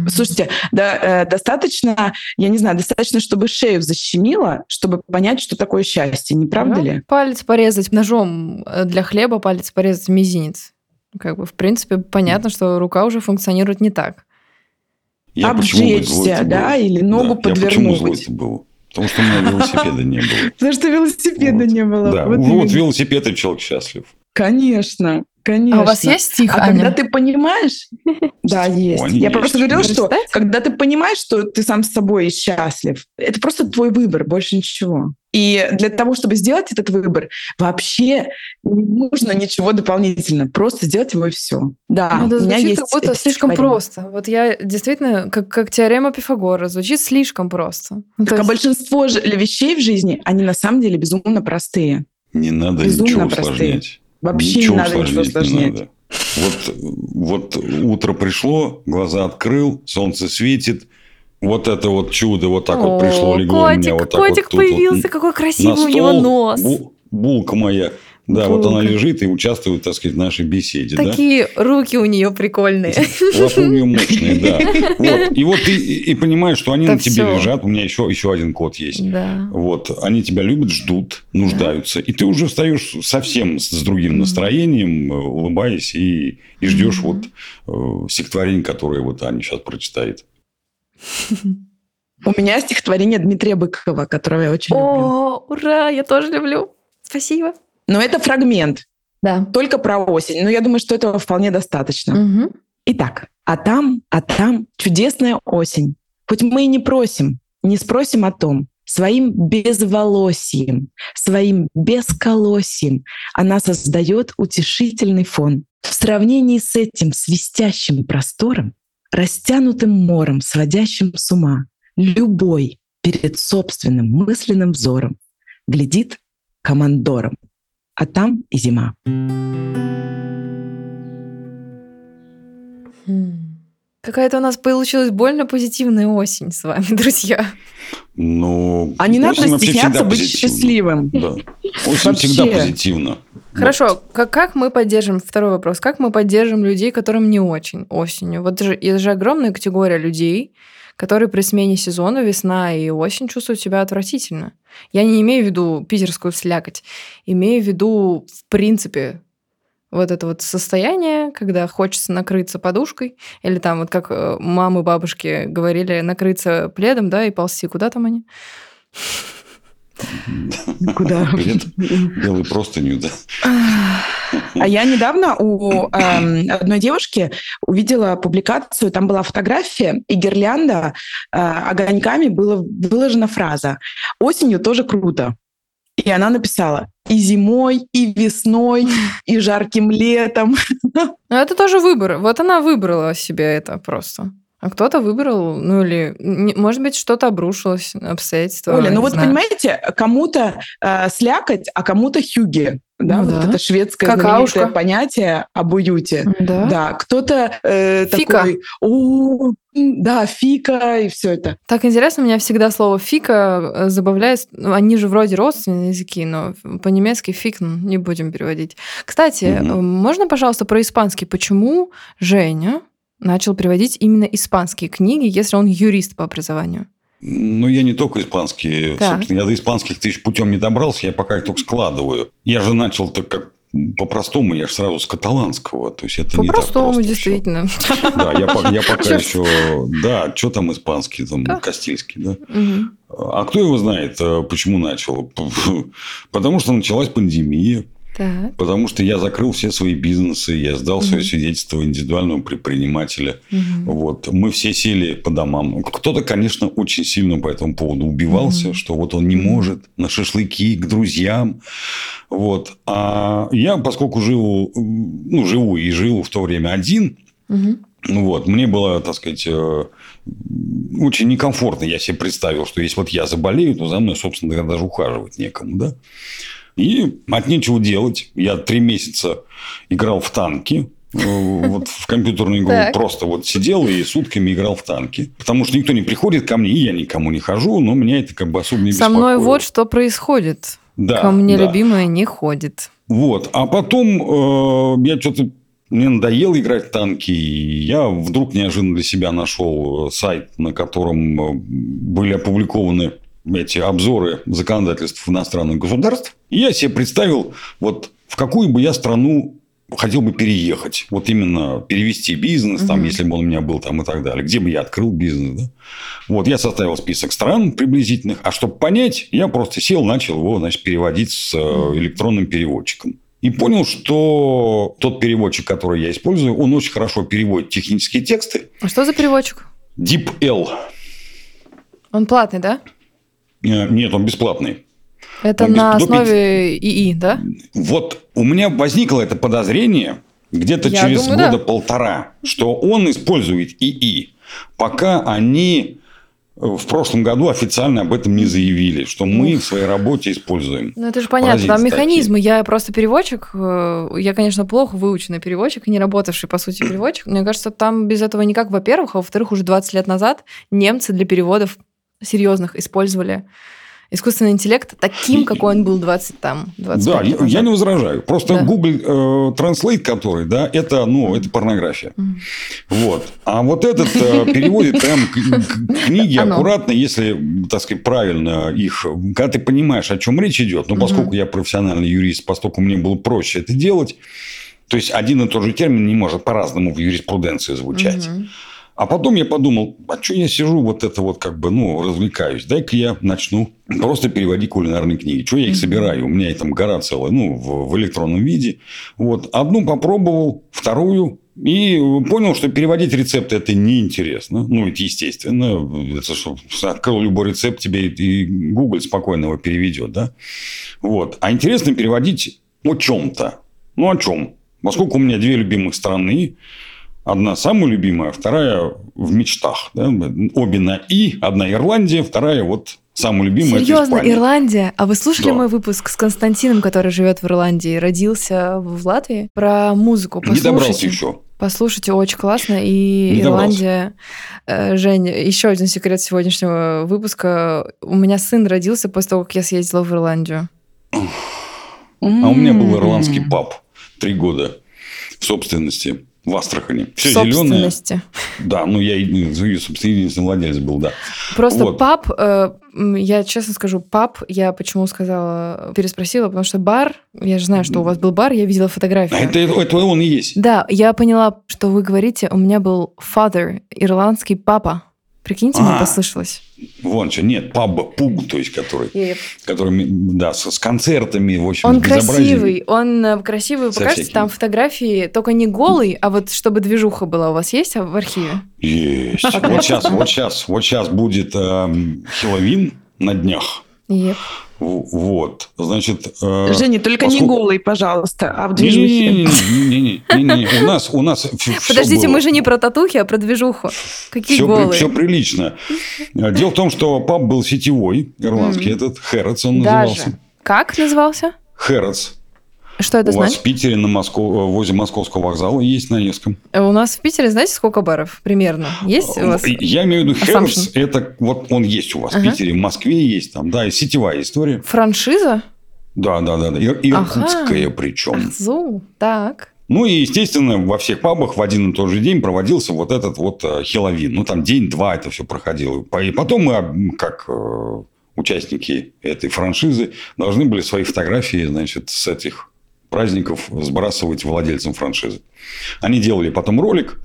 Слушайте, да, э, достаточно, я не знаю, достаточно, чтобы шею защемило, чтобы понять, что такое счастье, не правда да? ли? Палец порезать ножом э, для хлеба, палец порезать мизинец. Как бы, в принципе, понятно, что рука уже функционирует не так. Я Обжечься, да, или ногу да, подвернуть. Я почему был? Потому что у меня велосипеда не было. [laughs] Потому что велосипеда не было. Да, вот велосипед и человек счастлив. Конечно. Конечно. А у вас есть стих, А Аня? когда ты понимаешь... [laughs] Да, есть. Я просто говорила, что когда ты понимаешь, что ты сам с собой счастлив, это просто твой выбор, больше ничего. И для того, чтобы сделать этот выбор, вообще не нужно ничего дополнительно. Просто сделать его и все. Да, ну, у меня есть как будто слишком просто. Вот я действительно, как, как теорема Пифагора, звучит слишком просто. Ну, так, есть... А большинство вещей в жизни, они на самом деле безумно простые. Не надо безумно ничего простые. усложнять. Вообще ничего не надо ничего усложнять. надо. Вот, вот утро пришло, глаза открыл, солнце светит, вот это вот чудо вот так О, вот пришло, легло котик, меня вот так котик вот появился, вот, какой красивый стол, у него нос. Бу, булка моя. Да, Булка. вот она лежит и участвует, так сказать, в нашей беседе. Такие да? руки у нее прикольные. Лапы у нее мощные, да. [laughs] Вот. И вот ты и понимаешь, что они да на тебе все. лежат. У меня еще, еще один кот есть. Да. Вот. Они тебя любят, ждут, нуждаются. Да. И ты уже встаешь совсем с другим настроением, улыбаясь, и, и ждешь mm-hmm. вот э, стихотворение, которое вот Аня сейчас прочитает. У меня стихотворение Дмитрия Быкова, которого я очень люблю. О, ура, я тоже люблю. Спасибо. Но это фрагмент. Да. Только про осень. Но я думаю, что этого вполне достаточно. Угу. Итак, а там, а там чудесная осень. Хоть мы и не просим, не спросим о том, своим безволосием, своим бесколосием она создает утешительный фон. В сравнении с этим свистящим простором, растянутым морем, сводящим с ума, любой перед собственным мысленным взором глядит командором а там и зима. Хм. Какая-то у нас получилась больно позитивная осень с вами, [laughs] друзья. Ну, а не надо стесняться быть позитивно. счастливым. Да. Осень Вообще. всегда позитивно. Хорошо, вот. как, как мы поддержим, второй вопрос, как мы поддержим людей, которым не очень осенью? Вот же, это же огромная категория людей, которые при смене сезона, весна и осень, чувствуют себя отвратительно. Я не имею в виду питерскую слякоть, имею в виду, в принципе, вот это вот состояние, когда хочется накрыться подушкой, или там вот как э, мамы, бабушки говорили, накрыться пледом, да, и ползти. Куда там они? Куда? Белый простыню, да. А я недавно у [clears throat] э, одной девушки увидела публикацию, там была фотография, и гирлянда э, огоньками была выложена фраза «Осенью тоже круто». И она написала и зимой, и весной, [laughs] и жарким летом. Ну, это тоже выбор. Вот она выбрала себе это просто. А кто-то выбрал, ну или, может быть, что-то обрушилось, обстоятельства. Оля, ну вот знаю. понимаете, кому-то э, слякоть, а кому-то хюги. Да, ну, вот да. это шведское Какаушка. знаменитое понятие об уюте. Да. да. Кто-то э, такой, о, да, фика и все это. Так интересно, меня всегда слово фика забавляет. Ну, они же вроде родственные языки, но по-немецки фик не будем переводить. Кстати, mm-hmm. можно, пожалуйста, про испанский? Почему Женя начал переводить именно испанские книги, если он юрист по образованию? Ну, я не только испанские. Так. Собственно, я до испанских тысяч путем не добрался, я пока их только складываю. Я же начал так как по-простому, я же сразу с каталанского. То есть это По-простому, действительно. Да, я, я пока еще... Да, что там испанский, там, Кастильский, да? Угу. А кто его знает, э, почему начал? [laughs] Потому что началась пандемия. Так. Потому что я закрыл все свои бизнесы, я сдал угу. свое свидетельство индивидуального предпринимателя. Угу. Вот. Мы все сели по домам. Кто-то, конечно, очень сильно по этому поводу убивался, угу. что вот он не может на шашлыки к друзьям. Вот. А я, поскольку живу, ну, живу и жил в то время один, угу. вот, мне было, так сказать, э, очень некомфортно. Я себе представил, что если вот я заболею, то за мной, собственно, даже ухаживать некому, да? И от нечего делать. Я три месяца играл в танки. Э, вот в компьютерную игру просто вот сидел и сутками играл в танки. Потому что никто не приходит ко мне, и я никому не хожу, но меня это как бы особо не Со мной беспокоит. вот что происходит. Да, Ко мне да. любимая не ходит. Вот. А потом э, я что-то... Мне надоело играть в танки, и я вдруг неожиданно для себя нашел сайт, на котором э, были опубликованы эти обзоры законодательств иностранных государств. И я себе представил, вот в какую бы я страну хотел бы переехать. Вот именно перевести бизнес, там, Мгм. если бы он у меня был там и так далее. Где бы я открыл бизнес. Да? Вот я составил список стран приблизительных. А чтобы понять, я просто сел, начал его значит, переводить с э, электронным переводчиком. И понял, что тот переводчик, который я использую, он очень хорошо переводит технические тексты. А что за переводчик? DeepL. Он платный, да? Э, Нет, он бесплатный. Это Он на до основе ИИ, да? Вот у меня возникло это подозрение где-то через думаю, года да. полтора, что он использует ИИ, пока они э, в прошлом году официально об этом не заявили, что мы в своей работе используем. Ну, это же понятно, там механизмы. Я просто переводчик. э, Я, конечно, плохо выученный переводчик, не работавший, по сути, переводчик. Мне кажется, там без этого никак, во-первых. А во-вторых, уже 20 лет назад немцы для переводов серьезных использовали искусственный интеллект таким, какой он был 20 там, 25 Да, лет я, назад. не возражаю. Просто Да. Google э, Translate, который, да, это, ну, это порнография. Мгм. Вот. А вот этот э, переводит прям книги аккуратно, если, так сказать, правильно их... Когда ты понимаешь, о чем речь идет, ну, поскольку я профессиональный юрист, поскольку мне было проще это делать, то есть один и тот же термин не может по-разному в юриспруденции звучать. А потом я подумал, а что я сижу вот это вот как бы, ну, развлекаюсь. Дай-ка я начну просто переводить кулинарные книги. Что я их собираю? У меня их там гора целая, ну, в, в электронном виде. Вот. Одну попробовал, вторую. И понял, что переводить рецепты это неинтересно. Ну, это естественно. Это что, открыл любой рецепт, тебе и Google спокойно его переведет, да? Вот. А интересно переводить о чем-то. Ну, о чем? Поскольку у меня две любимых страны, Одна самая любимая, вторая в мечтах. да. Обе на «и». Одна Ирландия, вторая вот самая любимая. Серьезно. Ирландия? А вы слушали Да. мой выпуск с Константином, который живет в Ирландии, родился в Латвии, про музыку? Не добрался Послушайте. еще. Послушайте, очень классно. И Не Ирландия... Э, Жень, еще один секрет сегодняшнего выпуска. У меня сын родился после того, как я съездила в Ирландию. А у меня был ирландский паб три года в собственности в Астрахани. Все зеленое. собственности. Да, ну я, собственно, единственный владелец был, да. Просто Вот. паб, э, я честно скажу, паб, я почему сказала, переспросила, потому что бар, я же знаю, что у вас был бар, я видела фотографию. А это, это он и есть. Да, я поняла, что вы говорите, у меня был father, ирландский папа. Прикиньте, мне А. послышалось. Вон что, нет, паб, пуб, то есть, который, который да, с, с концертами, в общем, Он красивый, он э, красивый, Со покажете всякими. там фотографии, только не голый, а вот чтобы движуха была у вас есть а, в архиве? Есть. Вот сейчас, вот сейчас, вот сейчас будет эм, Хеллоуин на днях. Еп. Вот, значит... э, Женя, только не поскольку- голый, пожалуйста, а в движухе. Не-не-не, у нас, у нас Подождите, было. мы же не про татухи, а про движуху. Какие Все, голые? прилично. Дело в том, что паб был сетевой, ирландский, Мгм. этот Хэротс он Даже. назывался. Как назывался? Хэротс. Что это У вас значит? в Питере на Москов... возле московского вокзала есть на Невском. У нас в Питере, знаете, сколько баров примерно? Есть у вас? Я имею в виду? Хэротс, это вот он есть у вас в Ага. Питере, в Москве есть там, да, и сетевая история. Франшиза? Да, да, да, да. Ир- Иркутская причем. Ахзу. Так. Ну и, естественно, во всех пабах в один и тот же день проводился вот этот вот э, Хеллоуин. Ну, там день-два это все проходило. И потом мы, как э, участники этой франшизы, должны были свои фотографии, значит, с этих праздников сбрасывать владельцам франшизы. Они делали потом ролик,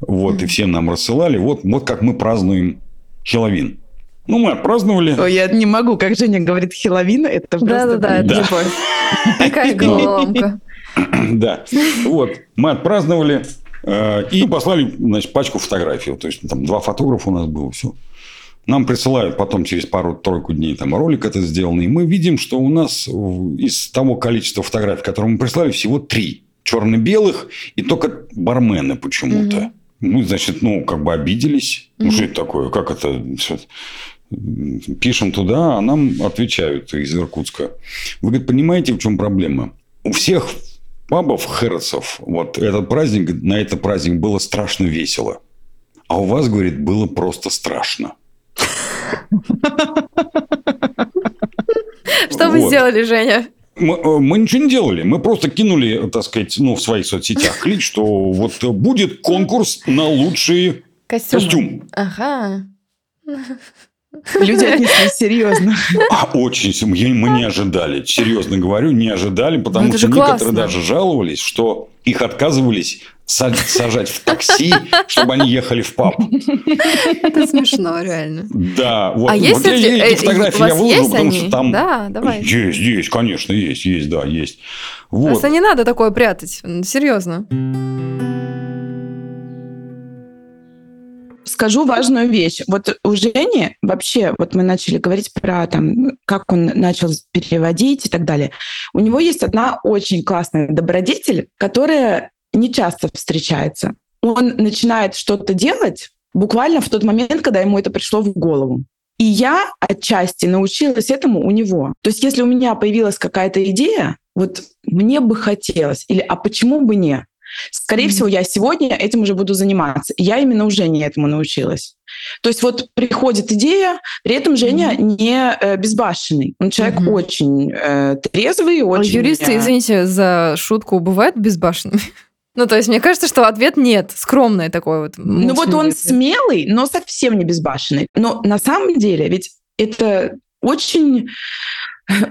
вот, и всем нам рассылали. Вот, вот как мы празднуем Хеллоуин. Ну, мы отпраздновали. Ой, я не могу, как Женя говорит, хиловина, это просто... Да-да-да, это Да. любовь. [laughs] Такая головоломка. [clears throat] Да. Вот. Мы отпраздновали э, и послали, значит, пачку фотографий. То есть, там два фотографа у нас было, все. Нам присылают потом через пару-тройку дней там ролик это сделанный. И мы видим, что у нас из того количества фотографий, которые мы прислали, всего три. Черно-белых и только бармены почему-то. Мгм. Ну, значит, ну, как бы обиделись. Ну, Мгм. что это такое? Как это? Пишем туда, а нам отвечают из Иркутска. Вы, говорит, понимаете, в чем проблема? У всех пабов, херцев, вот этот праздник, на этот праздник было страшно весело. А у вас, говорит, было просто страшно. Что вы сделали, Женя? Мы, э, мы ничего не делали. Мы просто кинули, так сказать, ну, в своих соцсетях клич, что вот будет конкурс на лучший Костюмы. костюм. Ага. Люди отнеслись серьезно. А очень мы не ожидали. Серьезно говорю, не ожидали, потому ну, что некоторые классно. даже жаловались, что их отказывались сажать в такси, чтобы они ехали в паб. Это смешно, реально. Да, вот. А есть вот эти, эти фотографии я выложу, потому они? что там... Да, давай. Есть, есть, конечно, есть, есть, да, есть. Вот. Просто не надо такое прятать, серьезно. скажу важную вещь. Вот у Жени вообще, вот мы начали говорить про там, как он начал переводить и так далее. У него есть одна очень классная добродетель, которая не часто встречается. Он начинает что-то делать буквально в тот момент, когда ему это пришло в голову. И я отчасти научилась этому у него. То есть если у меня появилась какая-то идея, вот мне бы хотелось, или а почему бы не? Скорее mm-hmm. всего, я сегодня этим уже буду заниматься. Я именно уже не этому научилась. То есть вот приходит идея, при этом Женя mm-hmm. не э, безбашенный. Он человек mm-hmm. очень э, трезвый, очень... А юристы, извините за шутку, бывают безбашенными? Ну, то есть, мне кажется, что ответ нет. Скромный такой вот. Ну, вот он смелый, но совсем не безбашенный. Но на самом деле, ведь это очень...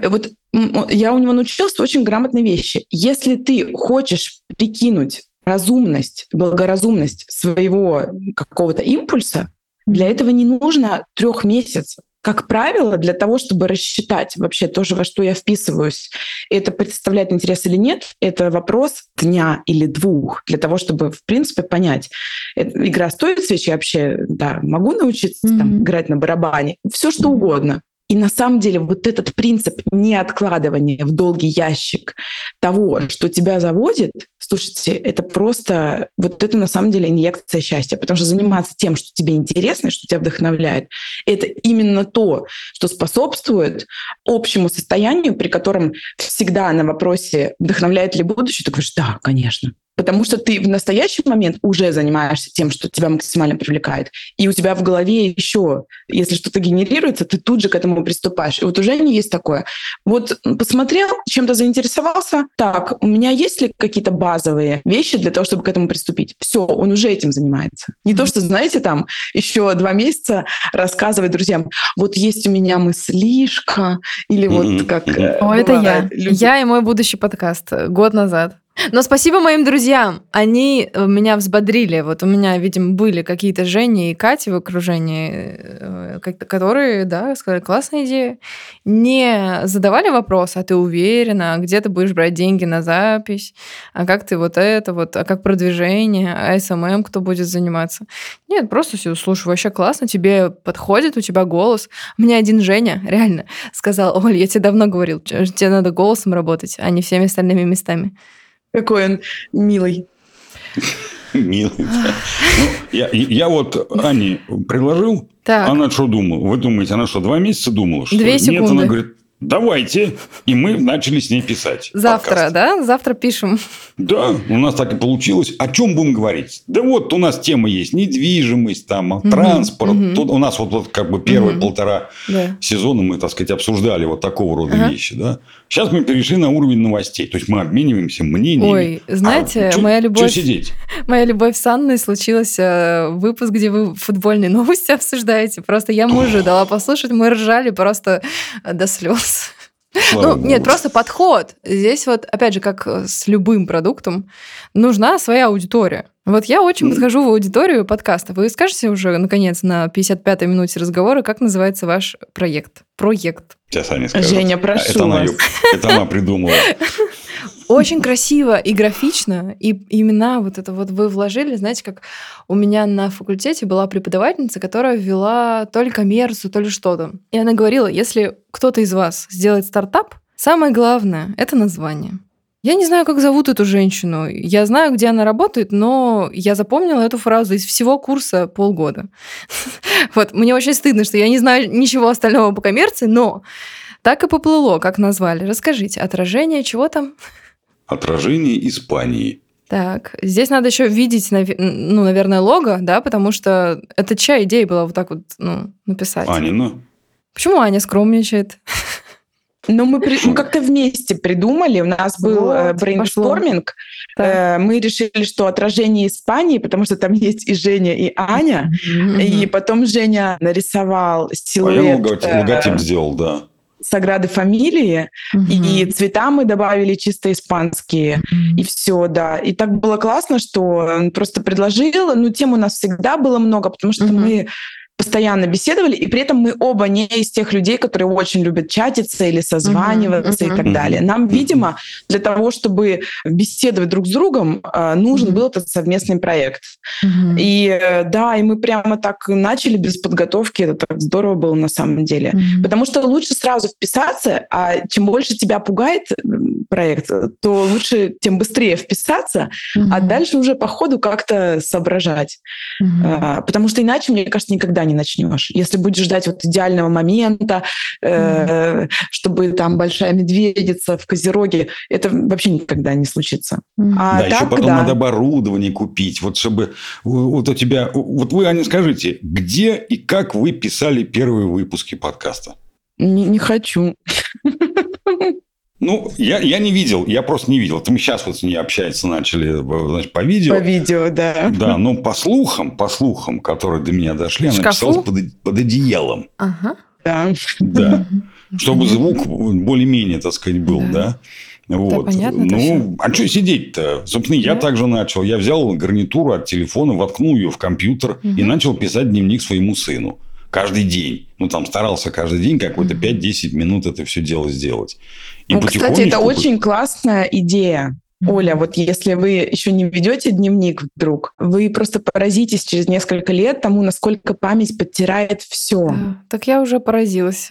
Вот я у него научилась очень грамотной вещи. Если ты хочешь прикинуть разумность, благоразумность своего какого-то импульса, для этого не нужно трех месяцев. Как правило, для того, чтобы рассчитать вообще то, во что я вписываюсь, это представляет интерес или нет, это вопрос дня или двух, для того, чтобы, в принципе, понять, игра стоит свечи, я вообще да, могу научиться mm-hmm. там, играть на барабане, все что угодно. И на самом деле вот этот принцип неоткладывания в долгий ящик того, что тебя заводит, слушайте, это просто, вот это на самом деле инъекция счастья, потому что заниматься тем, что тебе интересно, что тебя вдохновляет, это именно то, что способствует общему состоянию, при котором всегда на вопросе, вдохновляет ли будущее, ты говоришь, да, конечно потому что ты в настоящий момент уже занимаешься тем, что тебя максимально привлекает. И у тебя в голове еще, если что-то генерируется, ты тут же к этому приступаешь. И вот уже не есть такое. Вот посмотрел, чем-то заинтересовался, так, у меня есть ли какие-то базовые вещи для того, чтобы к этому приступить? Все, он уже этим занимается. Не то, что, знаете, там еще два месяца рассказывать друзьям, вот есть у меня мыслишка, или вот как... О, это я. Я и мой будущий подкаст год назад. Но спасибо моим друзьям. Они э, меня взбодрили. Вот у меня, видимо, были какие-то Жени и Кати в окружении, э, которые, да, сказали, классная идея. Не задавали вопрос, а ты уверена, а где ты будешь брать деньги на запись, а как ты вот это, вот, а как продвижение, а SMM кто будет заниматься. Нет, просто все, слушай, вообще классно, тебе подходит, у тебя голос. Мне один Женя, реально, сказал, Оль, я тебе давно говорил, тебе надо голосом работать, а не всеми остальными местами. Какой он милый. Милый. Ну, я, я вот Ане предложил, так. она что думала? Вы думаете, она что, два месяца думала? Что Две секунды. Нет, она говорит, давайте. И мы начали с ней писать. Завтра, подкаст. да? Завтра пишем. Да, у нас так и получилось. О чем будем говорить? Да вот у нас тема есть. Недвижимость, там, угу, транспорт. Угу. Тут у нас вот, вот как бы первые угу. полтора да. сезона мы, так сказать, обсуждали вот такого рода ага. вещи. Да? Сейчас мы перешли на уровень новостей. То есть, мы обмениваемся мнениями. Ой, знаете, а, моя любовь... Что сидеть? [laughs] Моя любовь с Анной случилась э, выпуск, где вы футбольные [laughs] новости обсуждаете. Просто я мужу дала послушать, мы ржали просто до слез. Слава ну, Богу. нет, просто подход. Здесь вот, опять же, как с любым продуктом, нужна своя аудитория. Вот я очень mm. подхожу в аудиторию подкаста. Вы скажете уже, наконец, на 55-й минуте разговора, как называется ваш проект? Проект. Сейчас они скажут. Женя, прошу это она, это она придумала. [laughs] Очень красиво и графично, и имена вот это вот вы вложили, знаете, как у меня на факультете была преподавательница, которая вела то ли коммерцию, то ли что-то. И она говорила, если кто-то из вас сделает стартап, самое главное — это название. Я не знаю, как зовут эту женщину. Я знаю, где она работает, но я запомнила эту фразу из всего курса полгода. [laughs] Вот, мне очень стыдно, что я не знаю ничего остального по коммерции, но так и поплыло, как назвали. Расскажите, отражение чего там? Отражение Испании. Так, здесь надо еще видеть, ну, наверное, лого, да, потому что это чья идея была вот так вот ну, написать? Анина. Почему Аня скромничает? Ну, мы, при, мы как-то вместе придумали. У нас был вот, э, брейнсторминг. Да. Э, мы решили, что отражение Испании, потому что там есть и Женя, и Аня. Mm-hmm. И потом Женя нарисовал силуэт. А я логотип, э, логотип сделал, да. Саграды фамилии, mm-hmm. и цвета мы добавили чисто испанские, mm-hmm. и все, да. И так было классно, что он просто предложил. Ну, тем у нас всегда было много, потому что mm-hmm. мы постоянно беседовали, и при этом мы оба не из тех людей, которые очень любят чатиться или созваниваться uh-huh, uh-huh. и так далее. Нам, видимо, для того, чтобы беседовать друг с другом, а, нужен uh-huh. был этот совместный проект. Uh-huh. И э, да, и мы прямо так начали без подготовки, это так здорово было на самом деле. Uh-huh. Потому что лучше сразу вписаться, а чем больше тебя пугает проект, то лучше тем быстрее вписаться, uh-huh. а дальше уже по ходу как-то соображать. Uh-huh. Потому что иначе, мне кажется, никогда не начнешь. Если будешь ждать вот идеального момента, э, чтобы там большая медведица в Козероге, это вообще никогда не случится. А да, так, еще потом да. надо оборудование купить, вот чтобы вот у тебя, вот вы, Аня, скажите, где и как вы писали первые выпуски подкаста? Не, не хочу. Ну, я, я не видел, я просто не видел. Мы сейчас вот с ней общаться начали значит, по видео. По видео, да. Да, но по слухам, по слухам, которые до меня дошли, она писалась под, под одеялом. Ага. Да. Да. Чтобы звук более-менее, так сказать, был, да. да? Вот. Да, понятно, ну, а что сидеть-то? Собственно, да? я также начал. Я взял гарнитуру от телефона, воткнул ее в компьютер угу. и начал писать дневник своему сыну каждый день. Ну, там старался каждый день какой-то 5-10 минут это все дело сделать. И ну, кстати, это очень классная идея. Оля, вот если вы еще не ведете дневник вдруг, вы просто поразитесь через несколько лет тому, насколько память подтирает все. Так я уже поразилась.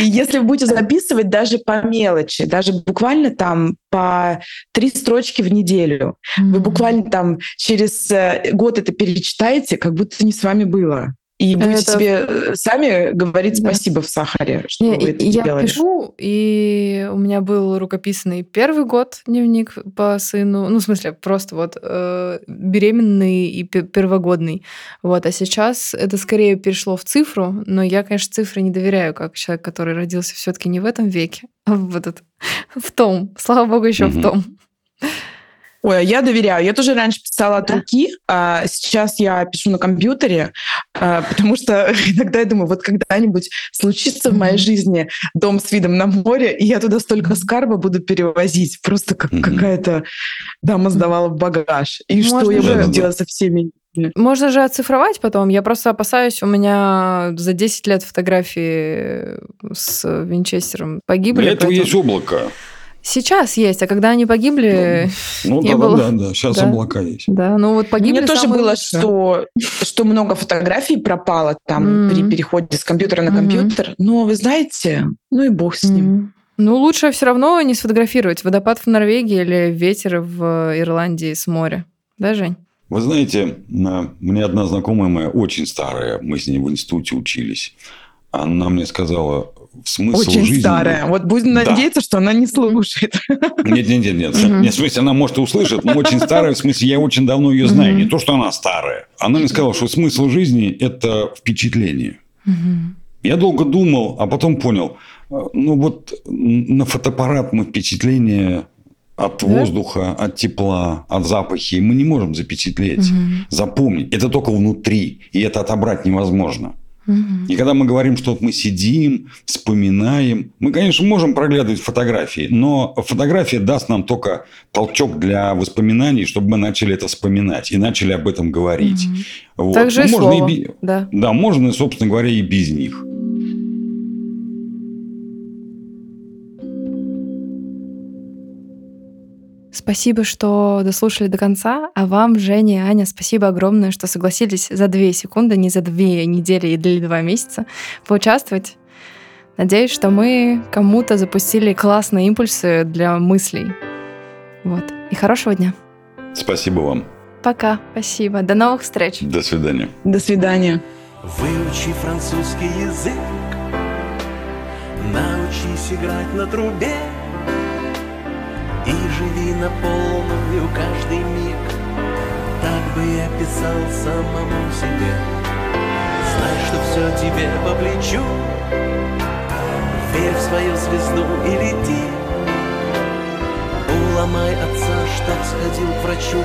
И если вы будете записывать даже по мелочи, даже буквально там по три строчки в неделю, mm-hmm. вы буквально там через э, год это перечитаете, как будто не с вами было. И будете это... себе э, сами говорить да. спасибо в сахаре, что Не, вы это я делали. пишу, и у меня был рукописный первый год дневник по сыну, ну, в смысле, просто вот э, беременный и первогодный. Вот, а сейчас это скорее перешло в цифру, но я, конечно, цифры не доверяю, как человек, который родился все таки не в этом веке, а в этот, [laughs] в том. Слава богу, еще угу. в том. Ой, а я доверяю. Я тоже раньше писала от руки, а сейчас я пишу на компьютере, а, потому что [laughs] иногда я думаю, вот когда-нибудь случится в моей жизни дом с видом на море, и я туда столько скарба буду перевозить, просто как какая-то дама сдавала в багаж. И Можно что я буду делать со всеми можно же оцифровать потом. Я просто опасаюсь, у меня за 10 лет фотографии с Винчестером погибли. Для этого поэтому... есть облако. Сейчас есть, а когда они погибли, ну, [laughs] не да, было. Да, да, сейчас да. облака есть. Да, ну вот погибли. Мне тоже было, что, что много фотографий пропало там mm. при переходе с компьютера на компьютер. Mm-hmm. Но вы знаете, ну и бог с ним. Mm. Ну, лучше все равно не сфотографировать водопад в Норвегии или ветер в Ирландии с моря. Да, Жень? Вы знаете, мне одна знакомая моя, очень старая, мы с ней в институте учились. Она мне сказала, смысл Очень жизни... старая. Вот будем да. надеяться, что она не слушает. Нет, нет, нет, нет. Нет, в смысле, она может и услышит, но очень старая, в смысле, я очень давно ее знаю. Не то, что она старая. Она мне сказала, что смысл жизни – это впечатление. Я долго думал, а потом понял, ну вот на фотоаппарат мы впечатление от воздуха, от тепла, от запахи мы не можем запечатлеть, запомнить. Это только внутри, и это отобрать невозможно. И когда мы говорим, что мы сидим, вспоминаем, мы, конечно, можем проглядывать фотографии, но фотография даст нам только толчок для воспоминаний, чтобы мы начали это вспоминать и начали об этом говорить. Угу. Вот. Так же ну, и можно слово. И, да. да, можно, собственно говоря, и без них. Спасибо, что дослушали до конца. А вам, Женя и Аня, спасибо огромное, что согласились за две секунды, не за две недели или два месяца поучаствовать. Надеюсь, что мы кому-то запустили классные импульсы для мыслей. Вот. И хорошего дня. Спасибо вам. Пока. Спасибо. До новых встреч. До свидания. До свидания. Выучи французский язык, научись играть на трубе и живи на полную каждый миг. Так бы я писал самому себе. Знай, что все тебе по плечу. Верь в свою звезду и лети. Уломай отца, чтоб сходил к врачу,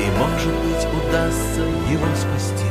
и, может быть, удастся его спасти.